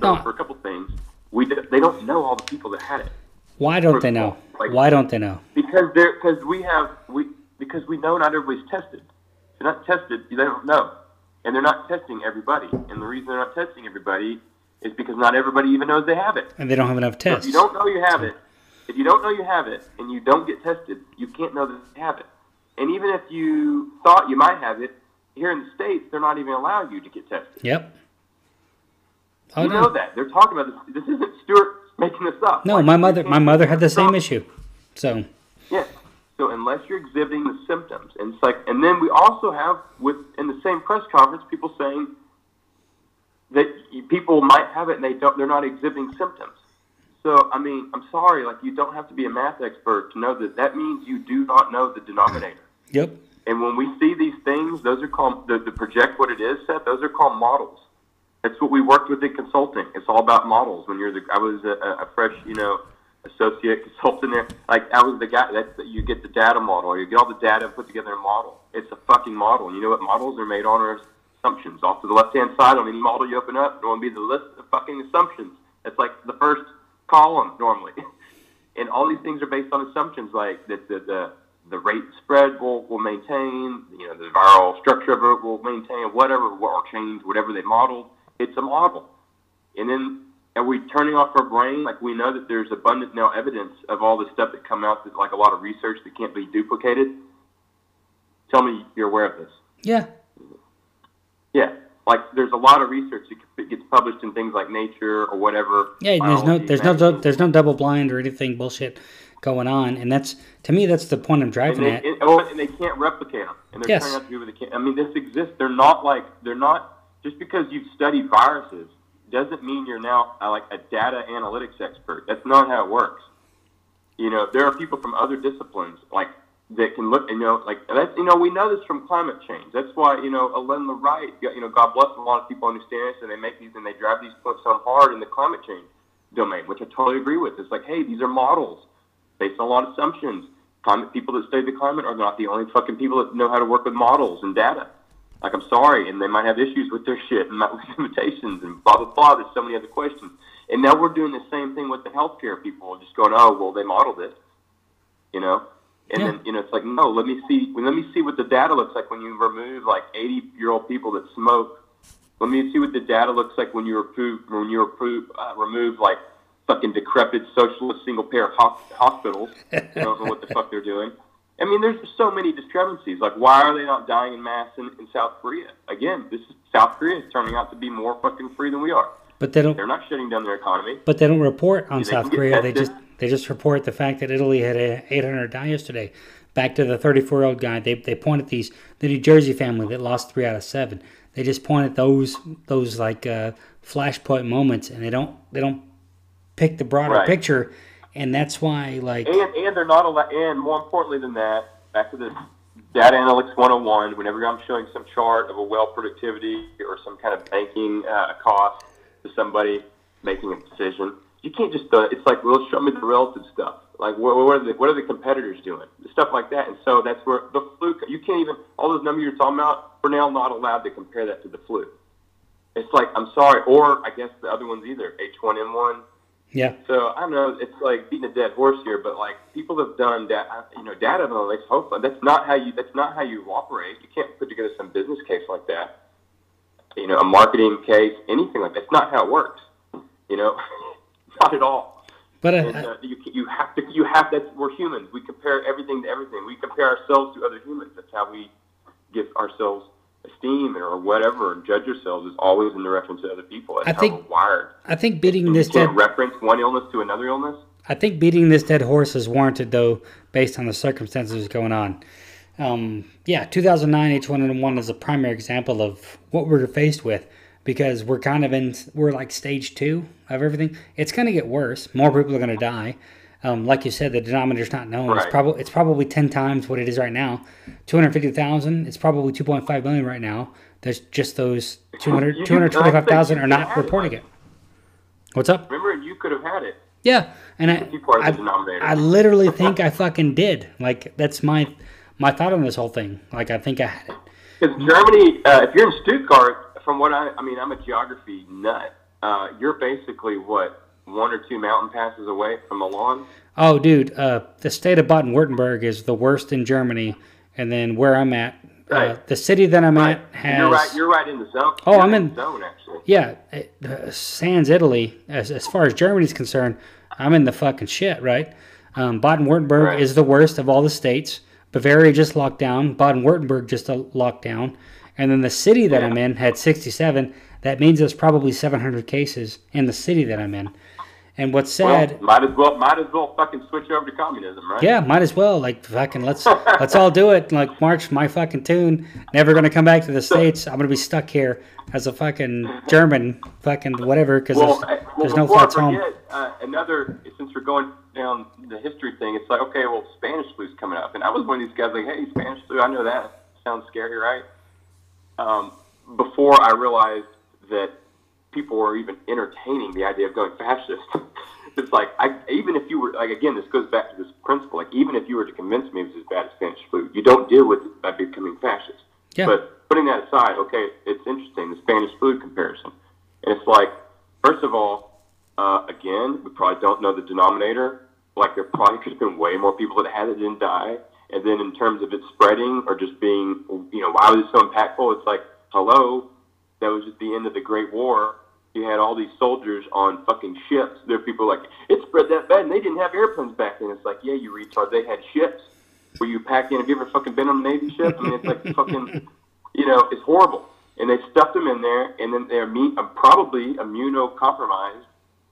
So No. for a couple things, we they don't know all the people that had it Why don't they know? Like- Why don't they know? because they're because we have we because we know not everybody's tested. If you're not tested, they don't know. and they're not testing everybody. And the reason they're not testing everybody is because not everybody even knows they have it. And they don't have enough So tests. if you don't know you have it, if you don't know you have it, and you don't get tested, you can't know that you have it. And even if you thought you might have it, here in the states, they're not even allowing you to get tested. Yep. Oh you no. know that they're talking about this. This isn't Stuart making this up. No, Like, my mother my mother had the same issue. So Yes. So unless you're exhibiting the symptoms, and it's like, and then we also have with in the same press conference people saying that people might have it and they don't, they're not exhibiting symptoms. So I mean, I'm sorry, like you don't have to be a math expert to know that that means you do not know the denominator. yep. And when we see these things, those are called the, the project what it is set. Those are called models. That's what we worked with in consulting. It's all about models. When you're the, I was a, a fresh, you know, associate consultant there. Like I was the guy. That's you get the data model. You get all the data and put together a model. It's a fucking model. And you know what models are made on are assumptions. Off to the left hand side on any model you open up, will be the list of fucking assumptions. It's like the first column normally. <laughs> and all these things are based on assumptions like that the, the the rate spread will, will maintain, you know, the viral structure of it will maintain, whatever, or change, whatever they modeled. It's a model. And then are we turning off our brain? Like we know that there's abundant now evidence of all the stuff that come out that like a lot of research that can't be duplicated. Tell me you're aware of this. Yeah. Like there's a lot of research that gets published in things like Nature or whatever. Yeah, and there's no there's no there's no double blind or anything bullshit going on, and that's to me that's the point I'm and driving they, at. and, oh, and they can't replicate them. And they're Yes. trying out to do what they can. I mean, this exists. They're not like they're not just because you've studied viruses doesn't mean you're now uh, like a data analytics expert. That's not how it works. You know, there are people from other disciplines like that can look. You know, like that's you know we know this from climate change. That's why you know Ellen Wright. You know, God bless a lot of people understand this, and they make these and they drive these points home hard in the climate change domain, which I totally agree with. It's like, hey, these are models based on a lot of assumptions. Climate people that study the climate are not the only fucking people that know how to work with models and data. Like, I'm sorry, and they might have issues with their shit and <laughs> limitations and blah blah blah. There's so many other questions. And now we're doing the same thing with the healthcare people, just going, oh, well, they modeled it, you know. And Yeah. then you know, it's like, no, let me see, let me see what the data looks like when you remove like 80 year old people that smoke. Let me see what the data looks like when you approve when you approve uh, remove like fucking decrepit socialist single payer hos- hospitals. <laughs> I don't know what the fuck they're doing. I mean, there's just so many discrepancies. Like, why are they not dying in mass in, in South Korea? Again, this is South Korea is turning out to be more fucking free than we are. But they don't They're not shutting down their economy. but they don't report on They South Korea. They just they just report the fact that Italy had a 800 die yesterday. Back to the 34 year old guy, they they point at these the New Jersey family that lost three out of seven. They just point at those those like uh, flashpoint moments, and they don't they don't pick the broader Right. picture, and that's why like And and they're not allowed. And more importantly than that, back to the data analytics 101. Whenever I'm showing some chart of a well productivity or some kind of banking uh, cost to somebody making a decision, you can't just. Uh, it's like, well, show me the relative stuff. Like, what, what are the what are the competitors doing? Stuff like that. And so that's where the flu. You can't even all those numbers you're talking about. We're now not allowed to compare that to the flu. It's like I'm sorry, or I guess the other ones either H1N1. yeah So I don't know. It's like beating a dead horse here, but like people have done that. You know, data analytics. Hopefully, that's not how you. That's not how you operate. You can't put together some business case like that. You know, a marketing case, anything like that. That's not how it works. You know, <laughs> not at all. but And, uh, you you have to you have that. We're humans. We compare everything to everything. We compare ourselves to other humans. That's how we give ourselves esteem or whatever, and judge ourselves is always in the reference to other people. That's I how think we're wired. I think beating this dead reference one illness to another illness. I think beating this dead horse is warranted, though, based on the circumstances going on. Um, yeah, 2009 H1N1 is a primary example of what we're faced with because we're kind of in, we're like stage two of everything. It's going to get worse. More people are going to die. Um, like you said, the denominator's not known. It's probably it's probably ten times what it is right now. Two hundred fifty thousand. It's probably two point five million right now. There's just those 200, 225,000 are not reporting it. What's up? Remember, you could have had it. Yeah, and I, You part of the I. I literally think I fucking did. Like that's my my thought on this whole thing. Like I think I had it. Because Germany, uh, if you're in Stuttgart, from what I, I mean, I'm a geography nut. Uh, you're basically what one or two mountain passes away from Milan. Oh, dude, uh, the state of Baden-Württemberg is the worst in Germany, and then where I'm at, Right. the city that I'm Right. at has. You're right. You're right in the zone. Oh, You're I'm in in- the zone actually. Yeah, it, uh, sans Italy, as, as far as Germany's concerned, I'm in the fucking shit, right? Um, Baden-Württemberg Right. is the worst of all the states. Bavaria just locked down. Baden-Württemberg just uh, locked down. And then the city that Yeah. I'm in had 67. That means there's probably 700 cases in the city that I'm in. And what's sad, Well, might as well might as well fucking switch over to communism, right? yeah, might as well like fucking let's let's all do it. Like march my fucking tune. Never gonna come back to the states. I'm gonna be stuck here as a fucking German, fucking whatever, because Well, there's, well, there's no flights home. uh, another since we're going down the history thing, it's like okay, well, Spanish flu's coming up, and I was one of these guys like, hey, Spanish flu, I know that sounds scary, right? Um, before I realized that people were even entertaining the idea of going fascist. <laughs> it's like I, even if you were like again, this goes back to this principle. Like even if you were to convince me it was as bad as Spanish flu, you don't deal with it by becoming fascist. Yeah. But putting that aside, okay, it's interesting the Spanish flu comparison, and it's like first of all, uh, again, we probably don't know the denominator. Like there probably could have been way more people that had it didn't die. And then in terms of it spreading or just being, you know, why was it so impactful? It's like, hello, that was at the end of the Great War. You had all these soldiers on fucking ships. There are people like, it spread that bad, and they didn't have airplanes back then. It's like, yeah, you retard, they had ships where you pack in. Have you ever fucking been on a Navy ship? I mean, it's like fucking, you know, it's horrible. And they stuffed them in there, and then they're immune, uh, probably immunocompromised.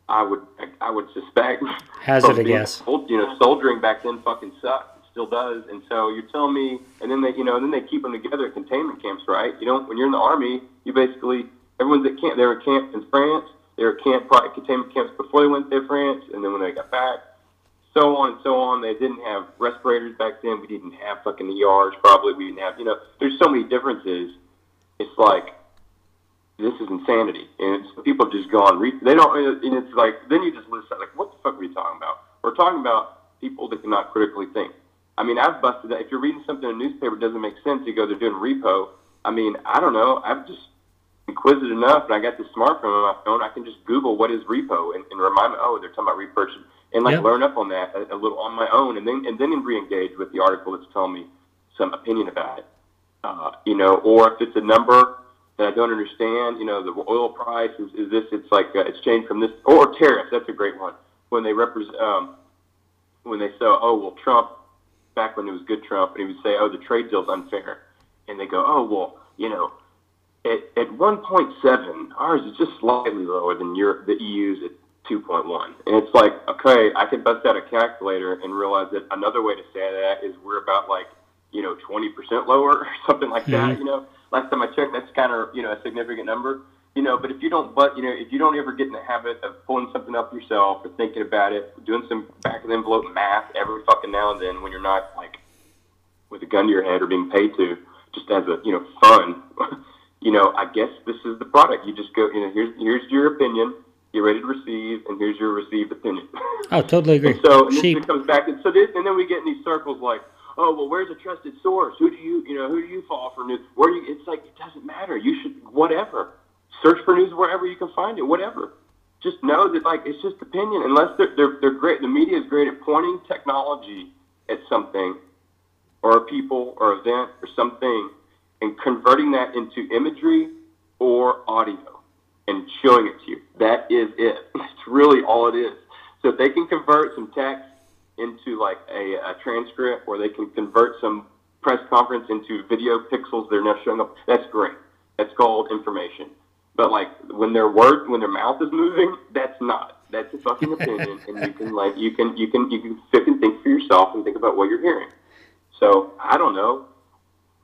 I would, I, would suspect. Hazard a <laughs> guess. You know, soldiering back then fucking sucked. Still does. And so you're telling me, and then they, you know, and then they keep them together at containment camps, right? You know, when you're in the army, you basically everyone's at camp. They were camp in France. They were camp probably containment camps before they went to France, and then when they got back, so on and so on. They didn't have respirators back then. We didn't have fucking ERs. Probably we didn't have. You know, there's so many differences. It's like this is insanity, and it's, people have just gone. Re- they don't, and it's like then you just listen like, what the fuck are we talking about? We're talking about people that cannot critically think. I mean, I've busted that. If you're reading something in a newspaper that doesn't make sense, you go, they're doing repo. I mean, I don't know. I've just inquisitive enough, and I got this smartphone on my phone. I can just Google what is repo and, and remind me, oh, they're talking about repurchase, and like Yep. learn up on that a, a little on my own, and then and then re-engage with the article that's telling me some opinion about it. Uh, you know, or if it's a number that I don't understand, you know, the oil price is, is this? It's like uh, it's changed from this, or tariffs. That's a great one. When they represent, um, when they say, oh, well, Trump, back when it was good Trump, and he would say, oh, the trade deal's unfair, and they go, oh, well, you know, at, at 1.7, ours is just slightly lower than your the EU's at 2.1. And it's like, okay, I can bust out a calculator and realize that another way to say that is we're about like, you know, 20% lower <laughs> or something like that. Mhm. You know, last time I checked, that's kind of, you know, a significant number. You know, but if you don't, but, you know, if you don't ever get in the habit of pulling something up yourself or thinking about it, doing some back of the envelope math every fucking now and then when you're not like with a gun to your head or being paid to, just as a, you know, fun, <laughs> you know, I guess this is the product. You just go, you know, here's here's your opinion. You're ready to receive, and here's your received opinion. <laughs> Oh, totally agree. and so, and Sheep. then it comes back, and so this, and then we get in these circles like, oh, well, where's a trusted source? Who do you, you know, who do you fall for news? Where you? It's like it doesn't matter. You should whatever search for news wherever you can find it. Whatever. Just know that like it's just opinion. Unless they're they're, they're great. The media is great at pointing technology at something or a people or event or something and converting that into imagery or audio and showing it to you. That is it. <laughs> It's really all it is. So if they can convert some text into like a, a transcript or they can convert some press conference into video pixels they're now showing up, that's great. That's called information. But like when their word, when their mouth is moving, that's not. That's a fucking <laughs> opinion, and you can like you can you can you can sit and think for yourself and think about what you're hearing. So I don't know.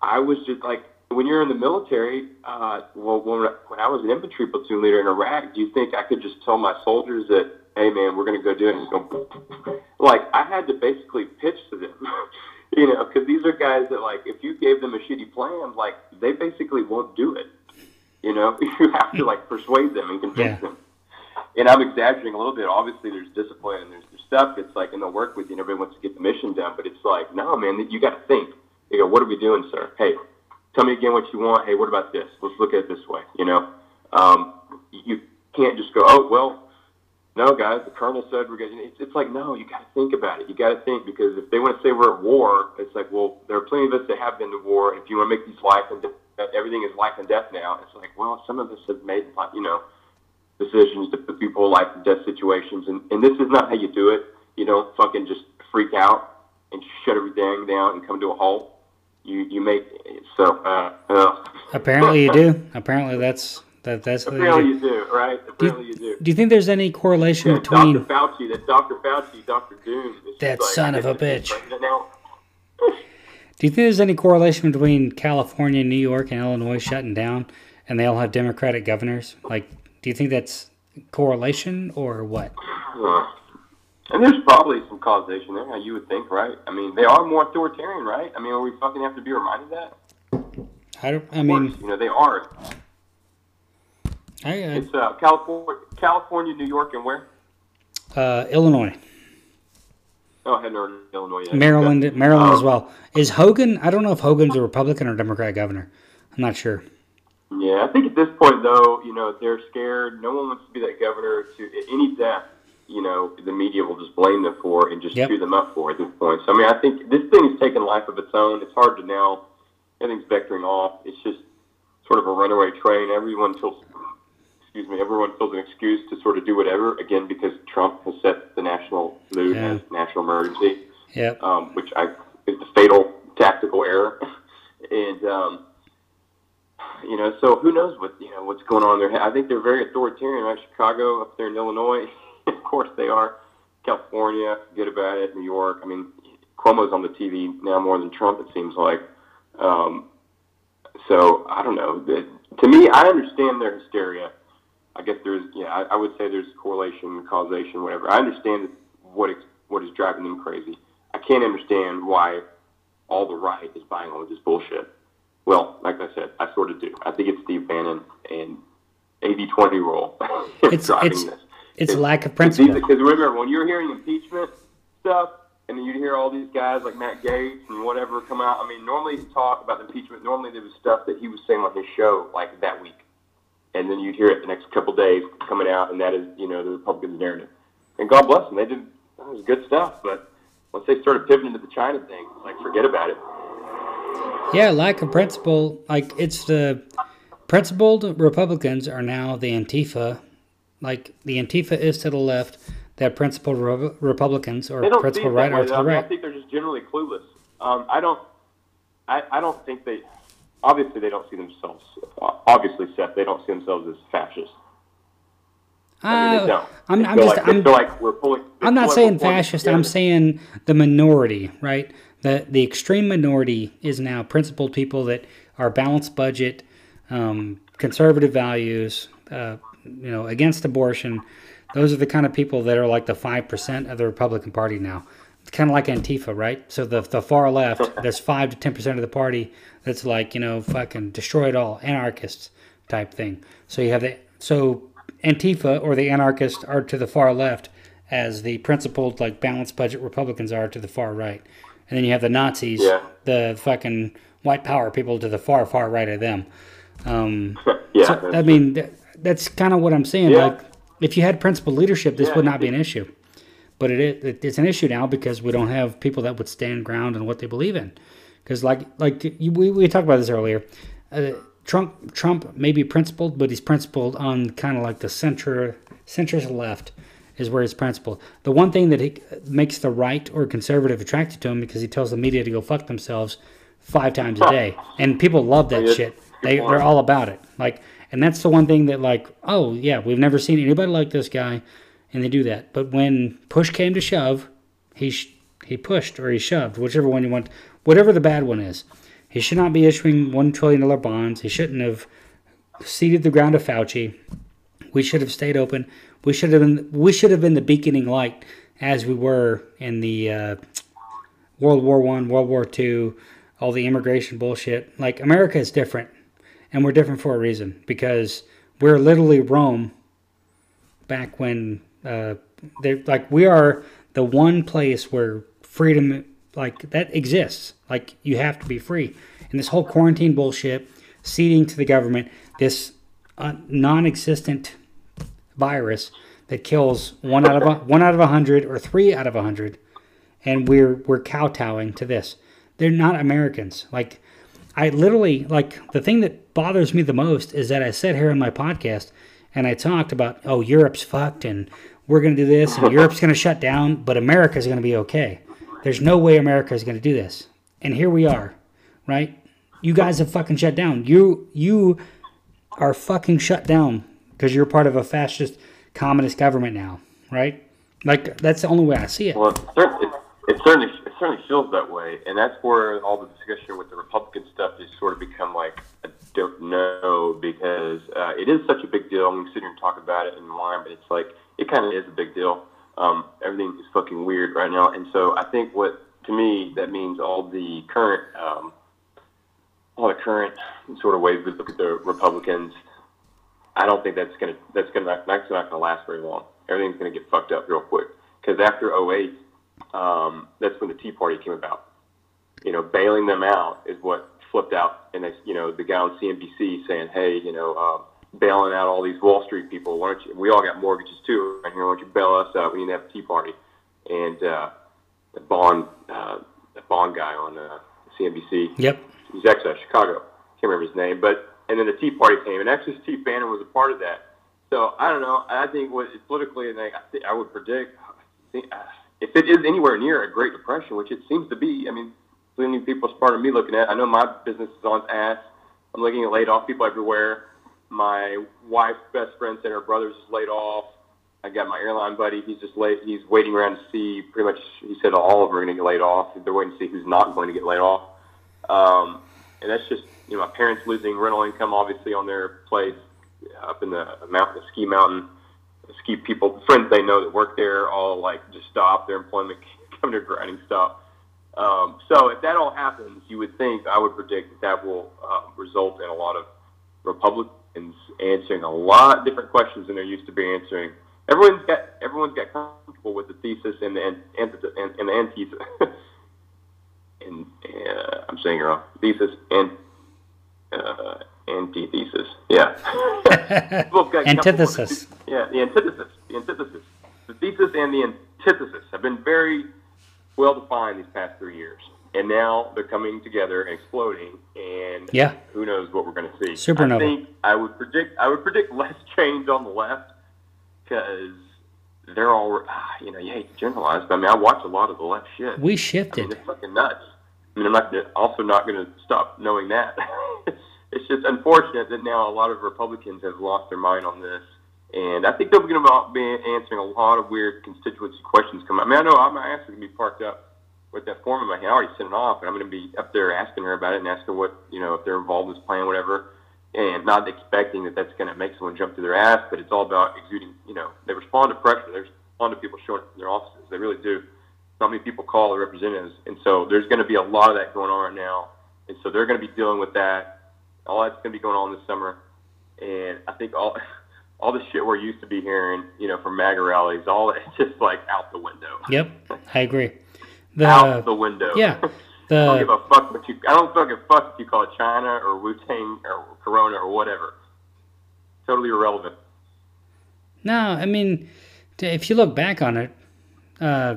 I was just like when you're in the military. Uh, well, when, when I was an infantry platoon leader in Iraq, do you think I could just tell my soldiers that, hey man, we're going to go do it? And go, <laughs> like I had to basically pitch to them, <laughs> you know, because these are guys that like if you gave them a shitty plan, like they basically won't do it. You know, <laughs> you have to like persuade them and convince Yeah. them. And I'm exaggerating a little bit. Obviously, there's discipline and there's, there's stuff. It's like in the work with you, and everybody wants to get the mission done. But it's like, no, man, you got to think. You go, what are we doing, sir? Hey, tell me again what you want. Hey, what about this? Let's look at it this way. You know, um, you can't just go, oh well, no, guys, the colonel said we're going. to It's, it's like no, you got to think about it. You got to think because if they want to say we're at war, it's like well, there are plenty of us that have been to war. If you want to make these life and everything is life and death now. It's like well, some of us have made you know decisions to put people in life and death situations, and and this is not how you do it. You don't fucking just freak out and shut everything down and come to a halt. You you make so. Uh, uh, Apparently you do. <laughs> Apparently that's that that's Apparently do. you do, right? Apparently you do. Do you think there's any correlation Yeah, between Dr. Fauci, that Dr. Fauci, Dr. Doom. That like, son of a bitch. president Now. Do you think there's any correlation between California, New York, and Illinois shutting down, and they all have Democratic governors? Like, do you think that's correlation or what? And there's probably some causation there, you would think, right? I mean, they are more authoritarian, right? I mean, are we fucking have to be reminded of that? I don't. I mean, course, you know, they are. I, It's uh, California, California, New York, and where? uh, Illinois, Oh, I hadn't heard of Illinois yet. Maryland, Maryland as Um, well. Is Hogan? I don't know if Hogan's a Republican or Democrat governor. I'm not sure. Yeah, I think at this point, though, you know, they're scared. No one wants to be that governor to any death. You know, the media will just blame them for and just Yep. chew them up for at this point. So, I mean, I think this thing has taken life of its own. It's hard to now. Everything's vectoring off. It's just sort of a runaway train. Everyone feels, excuse me, everyone feels an excuse to sort of do whatever. Again, because Trump has set the national mood Yeah. as national emergency Yep. um, which I is the fatal tactical error. <laughs> and um, you know, so who knows what you know what's going on there? I think they're very authoritarian, right? Chicago up there in Illinois, <laughs> of course they are. California, good about it. New York, I mean, Cuomo's on the TV now more than Trump. It seems like. Um, so I don't know. The, to me, I understand their hysteria. I guess there's, yeah, I, I would say there's correlation, causation, whatever. I understand what ex- what is driving them crazy. I can't understand why all the right is buying all of this bullshit. Well, like I said, I sort of do. I think it's Steve Bannon and 80-20 rule <laughs> It's driving it's this. it's lack of principles. Because remember, when you're hearing impeachment stuff, and then you'd hear all these guys like Matt Gaetz and whatever come out. I mean, normally talk about impeachment. Normally there was stuff that he was saying on his show like that week, and then you'd hear it the next couple days coming out, and that is you know the Republicans' narrative. And God bless them, they did that was good stuff. But once they started pivoting to the China thing, like forget about it. Yeah, lack of principle. Like it's the principled Republicans are now the Antifa. Like the Antifa is to the left, that principled Re- Republicans or They don't see principled right are to the mean, I think they're just generally clueless. Um, I don't. I, I don't think they. Obviously, they don't see themselves. Obviously, Seth, they don't see themselves as fascists. I mean, they don't. I'm, I'm just like, I'm, feel like we're pulling. I'm not saying fascist. I'm saying the minority, right? The the extreme minority is now principled people that are balanced budget, um, conservative values, uh, you know, against abortion. Those are the kind of people that are like the five percent of the Republican Party now. It's kind of like Antifa, right? So the the far left, there's five to ten percent of the party that's like you know fucking destroy it all, anarchists type thing. So you have the so Antifa or the anarchists are to the far left, as the principled like balanced budget Republicans are to the far right, and then you have the Nazis, Yeah. the fucking white power people to the far far right of them. Um, yeah, so, I mean, th- that's kind of what I'm saying. Yeah. Like, if you had principled leadership, this Yeah, would not be an issue. But it, is- it it's an issue now because we don't have people that would stand ground in what they believe in. Because like like we we talked about this earlier. Uh, Trump Trump may be principled, but he's principled on kind of like the center centrist left is where he's principled. The one thing that he, makes the right or conservative attracted to him because he tells the media to go fuck themselves five times a day, and people love that Yeah, shit. They they're all about it. Like, and that's the one thing that like, oh yeah, we've never seen anybody like this guy, and they do that. But when push came to shove, he sh- he pushed or he shoved, whichever one you want, whatever the bad one is. He should not be issuing one trillion dollar bonds. He shouldn't have ceded the ground to Fauci. We should have stayed open. We should have been we should have been the beaconing light as we were in the uh, World War One, World War Two, all the immigration bullshit. Like America is different, and we're different for a reason because we're literally Rome. Back when, uh, they like we are the one place where freedom like that exists. Like you have to be free, and this whole quarantine bullshit, ceding to the government, this uh, non-existent virus that kills one out of a, one out of a hundred or three out of a hundred, and we're we're kowtowing to this. They're not Americans. Like I literally like the thing that bothers me the most is that I sat here on my podcast and I talked about oh Europe's fucked and we're gonna do this and <laughs> Europe's gonna shut down, but America's gonna be okay. There's no way America is gonna do this, and here we are, right? You guys have fucking shut down. You you are fucking shut down because you're part of a fascist communist government now, right? Like that's the only way I see it. Well, it, cer- it, it certainly it certainly feels that way, and that's where all the discussion with the Republican stuff has sort of become like I don't know because uh, it is such a big deal. I'm sitting here and talk about it in line, but it's like it kind of is a big deal. Um, everything is fucking weird right now, and so I think what to me that means all the current um, all the current sort of ways we look at the Republicans. I don't think that's gonna that's gonna that's not gonna last very long. Everything's gonna get fucked up real quick because after 08, um, that's when the Tea Party came about. You know, bailing them out is what flipped out, and they, you know, the guy on CNBC saying, "Hey, you know, uh, bailing out all these Wall Street people. Why don't you? We all got mortgages too, right here. Why don't you bail us out? We need to have a Tea Party." And uh, the Bond, uh, the Bond guy on uh, CNBC, Yep. he's out of Chicago. Can't remember his name, but and then the Tea Party came, and actually Steve Bannon was a part of that. So I don't know. I think what politically, and I, I think I would predict uh, if it is anywhere near a Great Depression, which it seems to be. I mean, plenty of people as part of me looking at. it. I know my business is on its ass. I'm looking at laid off people everywhere. My wife's best friend said her brother's is laid off. I got my airline buddy. He's just late. He's waiting around to see. Pretty much, he said all of them are going to get laid off. They're waiting to see who's not going to get laid off. Um, and that's just you know my parents losing rental income obviously on their place up in the mountain, the ski mountain. The ski people, friends they know that work there, all like just stop their employment, <laughs> come to grinding stuff. Um, so if that all happens, you would think I would predict that that will uh, result in a lot of Republicans answering a lot different questions than they're used to be answering. Everyone's got everyone's got comfortable with the thesis and the and, and, and, and the antithesis. <laughs> and uh, I'm saying it wrong. Thesis and uh, antithesis. Yeah. <laughs> People got comfortable Antithesis. the- Yeah, the antithesis. The antithesis. The thesis and the antithesis have been very well defined these past three years, and now they're coming together and exploding. And Yeah. who knows what we're going to see? Supernova. I think I would predict. I would predict <laughs> less change on the left because they're all. ah, You know, you hate to generalize, but I mean, I watch a lot of the left shit. We I mean, shifted. it's fucking nuts. I mean, I'm not gonna, also not going to stop knowing that. <laughs> it's just unfortunate that now a lot of Republicans have lost their mind on this, and I think they're going to be answering a lot of weird constituency questions. Coming. Up. I mean, I know my ass is going to be parked up with that form in my hand. I already sent it off, and I'm going to be up there asking her about it and asking what you know if they're involved in this plan, whatever. And not expecting that that's going to make someone jump through their ass, but it's all about exuding. You know, they respond to pressure. They respond to people showing up in their offices. They really do not many people call the representatives, and so there's going to be a lot of that going on right now, and so they're going to be dealing with that. All that's going to be going on this summer, and I think all <laughs> all the shit we're used to be hearing, you know, from MAGA rallies, all <laughs> it's just like out the window, Yep. I agree. Out the The window. yeah. <laughs> I don't give a fuck what you. I don't fucking fuck if you call it China or Wu Tang or Corona or whatever. Totally irrelevant. no, I mean, if you look back on it, uh,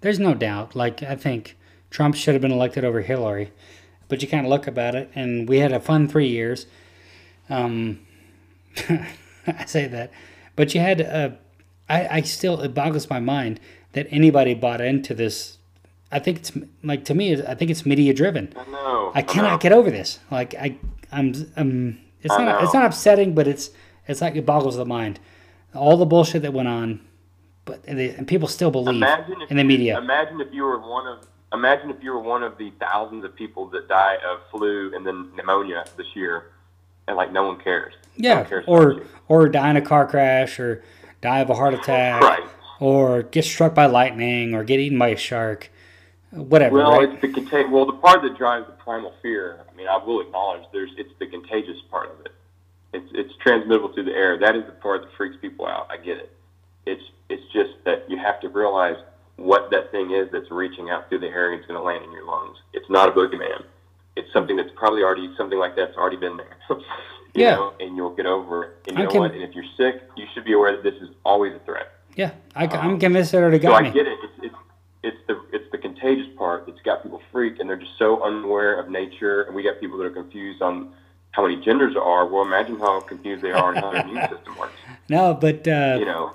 there's no doubt. Like I think Trump should have been elected over Hillary, but you kind of look about it, and we had a fun three years. Um, <laughs> I say that, but you had. Uh, I I still it boggles my mind that anybody bought into this. I think it's like to me. I think it's media driven. I know. I cannot get over this. Like I, I'm, um, it's I not, it's not upsetting, but it's, it's like it boggles the mind. All the bullshit that went on, but and, they, and people still believe in the media. Imagine if you were one of imagine if you were one of the thousands of people that die of flu and then pneumonia this year, and like no one cares. No one yeah, cares or or die in a car crash, or die of a heart attack, right. Or get struck by lightning, or get eaten by a shark, whatever. Well, right? it's the contag- Well, the part that drives the primal fear. I mean, I will acknowledge there's it's the contagious part of it. It's it's transmittable through the air. That is the part that freaks people out. I get it. It's it's just that you have to realize what that thing is that's reaching out through the air and it's going to land in your lungs. It's not a boogeyman. It's something that's probably already something like that's already been there. <laughs> you Yeah. know, and you'll get over it. And I know can- what? And if you're sick, you should be aware that this is always a threat. Yeah, I, am convinced it already So got I me. get it. It's, it's it's the it's the contagious part that's got people freaked, and they're just so unaware of nature. And we got people that are confused on how many genders there are. Well, imagine how confused they are on how their immune <laughs> system works. No, but uh, You know,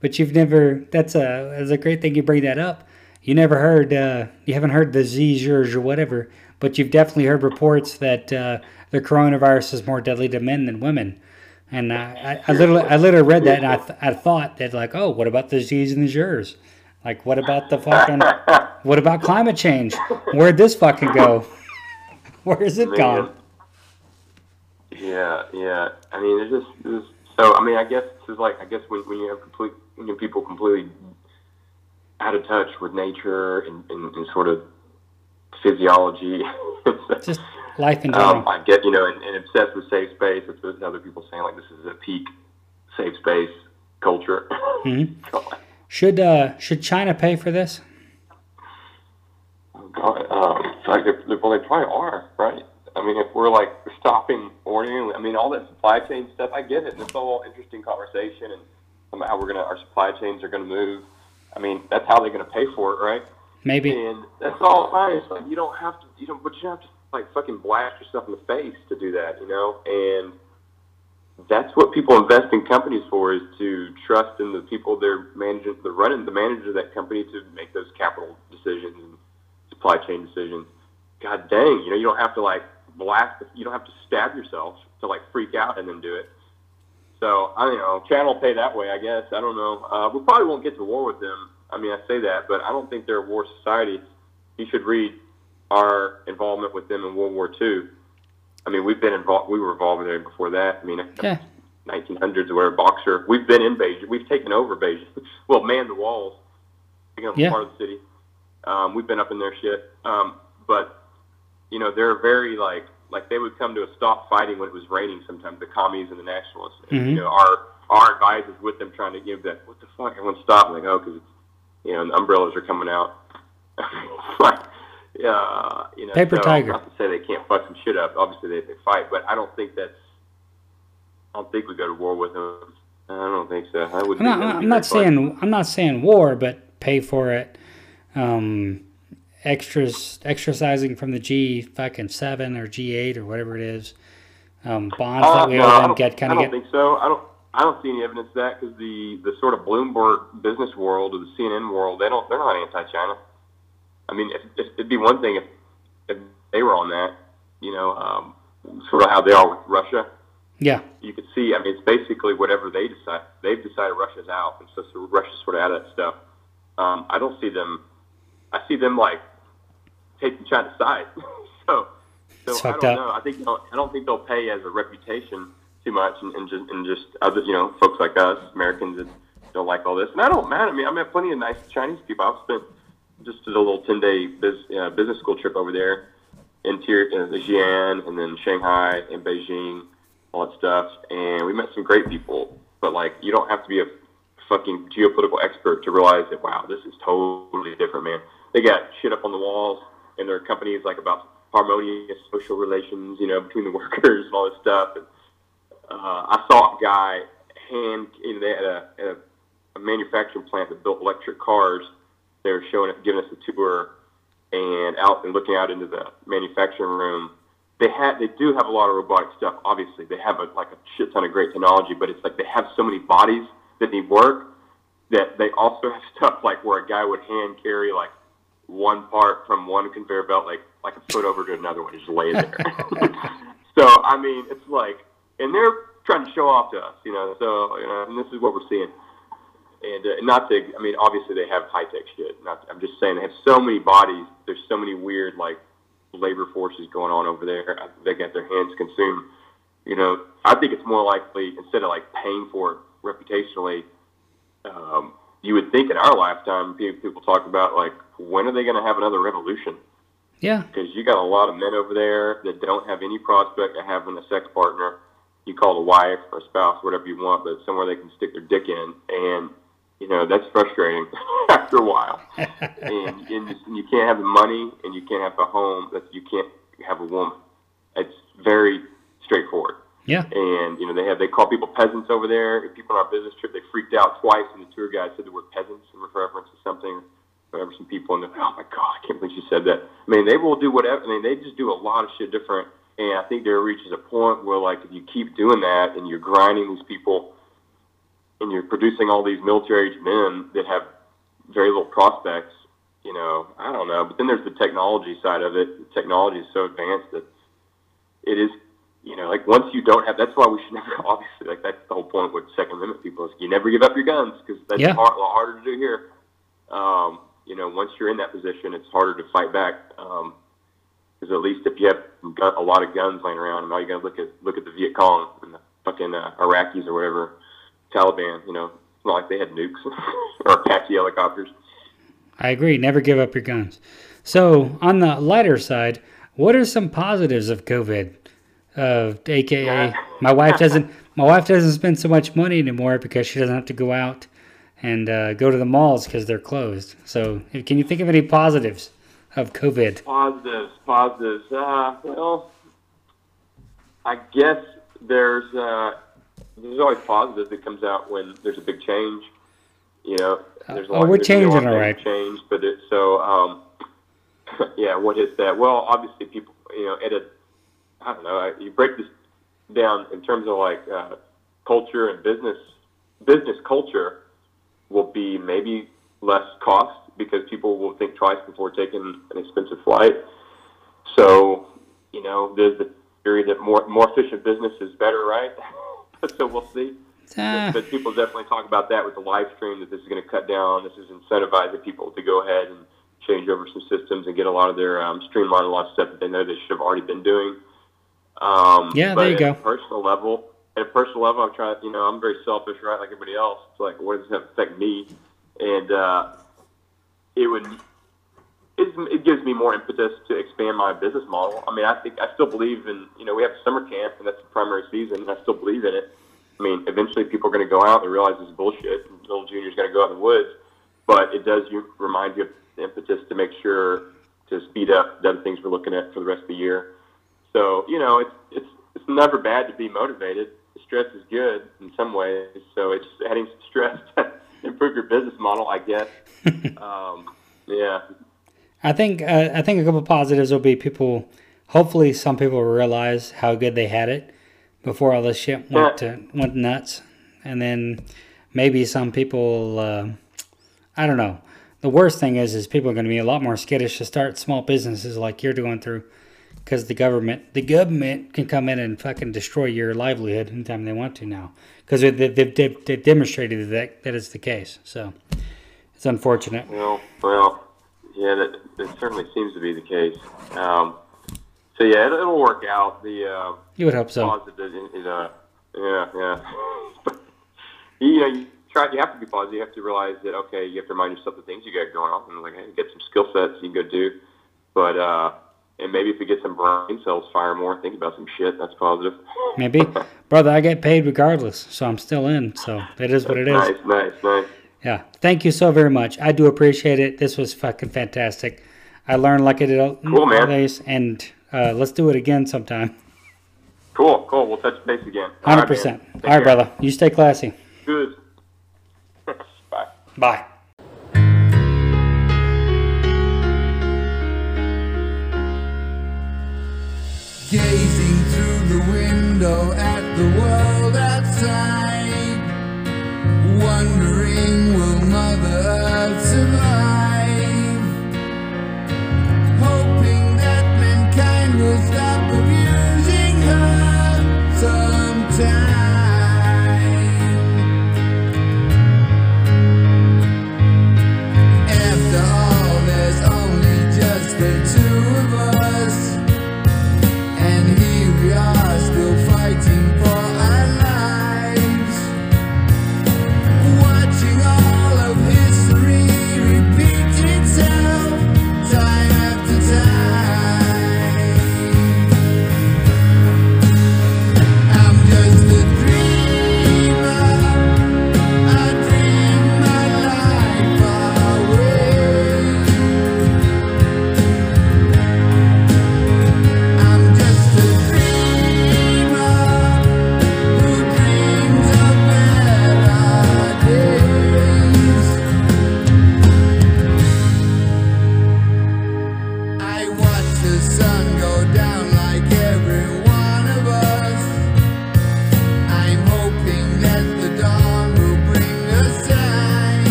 but you've never. That's a that's a great thing you bring that up. You never heard. Uh, you haven't heard the Zers or whatever, but you've definitely heard reports that uh, the coronavirus is more deadly to men than women. And I, I, I literally, I literally read that, and I, th- I thought that like, oh, what about the Z's and the Zers? Like, what about the fucking? what about climate change? Where'd this fucking go? <laughs> Where is it Man. gone? Yeah, yeah. I mean, it's just, it's so. I mean, I guess this is like I guess when, when you have complete when you have people completely out of touch with nature and, and, and sort of physiology. it's, <laughs> Just life in general. um, I get you know, and, and obsessed with safe space. That's what other people saying like this is a peak safe space culture. <laughs> Mhm. Should uh, should China pay for this? God, um, like they, well, they probably are, right? I mean, if we're like stopping ordering, I mean, all that supply chain stuff, I get it. And it's a whole interesting conversation, and how we're gonna, our supply chains are gonna move. I mean, that's how they're gonna pay for it, right? Maybe. And that's all fine. It's like you don't have to, you know, but you don't have to like fucking blast yourself in the face to do that, you know. And that's what people invest in companies for is to trust in the people they're managing, the running, the manager of that company to make those capital decisions and supply chain decisions. God dang, you know, you don't have to like blast, you don't have to stab yourself to like freak out and then do it. So I don't know. Will pay that way, I guess. I don't know. Uh, we probably won't get to war with them. I mean, I say that, but I don't think they're a war society. You should read our involvement with them in World War II. I mean, we've been involved. We were involved there before that. I mean, Yeah. 1900s, where a boxer. We've been in Beijing. We've taken over Beijing. <laughs> Well, manned the walls, over Yeah. part of the city. Um, we've been up in their shit. Um, but you know, they're very like like they would come to a stop fighting when it was raining. Sometimes the commies and the nationalists. And, Mhm. you know, our our advisors with them trying to give that. What the fuck? Everyone stop. I'm like, oh, because you know, the umbrellas are coming out. <laughs> uh, you know, Paper so, tiger. Not to say they can't fuck some shit up. Obviously, they, they fight, but I don't think that's. I don't think we go to war with them. I don't think so. I would. I'm not, I'm not saying I'm not saying war, but pay for it. Um, extras exercising from the G fucking seven or G eight or whatever it is. Um, bonds Uh, that we no, owe them get kind of. I don't get. think so. I don't. I don't see any evidence of that because the the sort of Bloomberg business world or the CNN world, they don't. They're not anti-China. I mean, if, if, it'd be one thing if if they were on that, you know, um, sort of how they are with Russia. Yeah, You could see. I mean, it's basically whatever they decide. They've decided Russia's out, and so, so Russia's sort of out of that stuff. Um, I don't see them. I see them like taking China's side. <laughs> so, so It's I don't up. know. I think I don't think they'll pay as a reputation too much, and, and just and just other you know folks like us Americans that don't like all this. And I don't mind. I mean, I met plenty of nice Chinese people. I've spent just did a little ten day biz, uh, business school trip over there, interior uh, Xi'an, and then Shanghai and Beijing, all that stuff. And we met some great people. But like, you don't have to be a fucking geopolitical expert to realize that wow, this is totally different, man. They got shit up on the walls, and their companies like about harmonious social relations, you know, between the <laughs> workers and all this stuff. And uh, I saw a guy hand, you know, they had a, a, a manufacturing plant that built electric cars. They were showing it, giving us a tour, and out and looking out into the manufacturing room. They had, they do have a lot of robotic stuff. Obviously, they have a, like a shit ton of great technology, but it's like they have so many bodies that need work that they also have <laughs> stuff like where a guy would hand carry like one part from one conveyor belt like like a foot over to another one, and just lay there. <laughs> so I mean, it's like, and they're trying to show off to us, you know. So you know, and this is what we're seeing. And uh, not to, I mean, obviously they have high tech shit. Not, I'm just saying they have so many bodies. There's so many weird like labor forces going on over there. They get their hands consumed. You know, I think it's more likely instead of like paying for it reputationally, um, you would think in our lifetime, people talk about like when are they going to have another revolution? yeah, Because you got a lot of men over there that don't have any prospect of having a sex partner. You call a wife or a spouse, whatever you want, but somewhere they can stick their dick in, and you know that's frustrating <laughs> after a while. and, and you can't have the money, and you can't have the home. That you can't have a woman. It's very straightforward. Yeah. And you know they have they call people peasants over there. People on our business trip, they freaked out twice, and the tour guide said the word peasants in reference to something. Whatever, some people and they're like, oh my god, I can't believe she said that. I mean, they will do whatever. I mean, they just do a lot of shit different. And I think there reaches a point where like if you keep doing that and you're grinding these people, and you're producing all these military age men that have very little prospects, you know, I don't know. But then there's the technology side of it. The technology is so advanced that it is, you know, like once you don't have, that's why we should never, <laughs> obviously, like that's the whole point with Second Amendment people is you never give up your guns because that's Yeah. hard, a lot harder to do here. Um, you know, once you're in that position, it's harder to fight back. Um, because at least if you have got a lot of guns laying around, and all you got to look at look at the Viet Cong and the fucking uh, Iraqis or whatever, Taliban. You know, it's not like they had nukes <laughs> or Apache helicopters. I agree. Never give up your guns. So, on the lighter side, what are some positives of COVID? Uh, AKA, my wife <laughs> doesn't. My wife doesn't spend so much money anymore because she doesn't have to go out and uh, go to the malls because they're closed. So, can you think of any positives of COVID? Positives, positives. Uh, well, I guess there's uh, there's always positives that comes out when there's a big change. You know, there's a oh, we're there's gonna be a lot changing, all right. Change, but it, so um, <laughs> yeah, what is that? Well, obviously, people, you know, at a I don't know, you break this down in terms of like uh, culture and business. Business culture will be maybe less cost because people will think twice before taking an expensive flight. So, you know, there's the theory that more more efficient business is better, right? <laughs> <laughs> so we'll see. Ah, But people definitely talk about that with the live stream that this is going to cut down. This is incentivizing people to go ahead and change over some systems and get a lot of their um, streamline a lot of stuff that they know they should have already been doing. Um, Yeah, there you at go. a personal level, at a personal level, I'm trying. You know, I'm very selfish, right, like everybody else. It's like, what does that affect me? And uh, it would. It, it gives me more impetus to expand my business model. I mean, I think I still believe in. You know, we have summer camp, and that's the primary season, and I still believe in it. I mean, eventually people are going to go out and realize this is bullshit. And little junior's going to go out in the woods, but it does you remind you of the impetus to make sure to speed up the other things we're looking at for the rest of the year. So you know, it's it's it's never bad to be motivated. Stress is good in some ways, so it's adding some stress <laughs> to improve your business model, I guess. <laughs> um, yeah, I think uh, I think a couple positives will be people. Hopefully, some people realize how good they had it before all this shit went to, went nuts, and then maybe some people. Uh, I don't know. The worst thing is, is people are going to be a lot more skittish to start small businesses like you're going through, because the government, the government can come in and fucking destroy your livelihood anytime they want to now, because they, they, they've, they've demonstrated that that is the case. So it's unfortunate. Well, well, yeah, that, that certainly seems to be the case. Um, so yeah, it, it'll work out. The uh, You would hope so. positive, is, uh, yeah, yeah. <laughs> you know, you try. You have to be positive. You have to realize that okay, you have to remind yourself the things you got going on, and like, hey, get some skill sets you can go do. But uh, and maybe if you get some brain cells fire more, think about some shit. That's positive. Maybe, <laughs> brother, I get paid regardless, so I'm still in. So it is what it is. Nice, nice, nice. Yeah. Thank you so very much. I do appreciate it. This was fucking fantastic. I learned like I did all Cool, man. always, and uh, let's do it again sometime. Cool, cool. We'll touch base again. Hundred percent. man. Take All right, brother. You stay classy. Good. <laughs> Bye. Bye. Gazing through the window at the world outside, wondering will Mother Earth survive?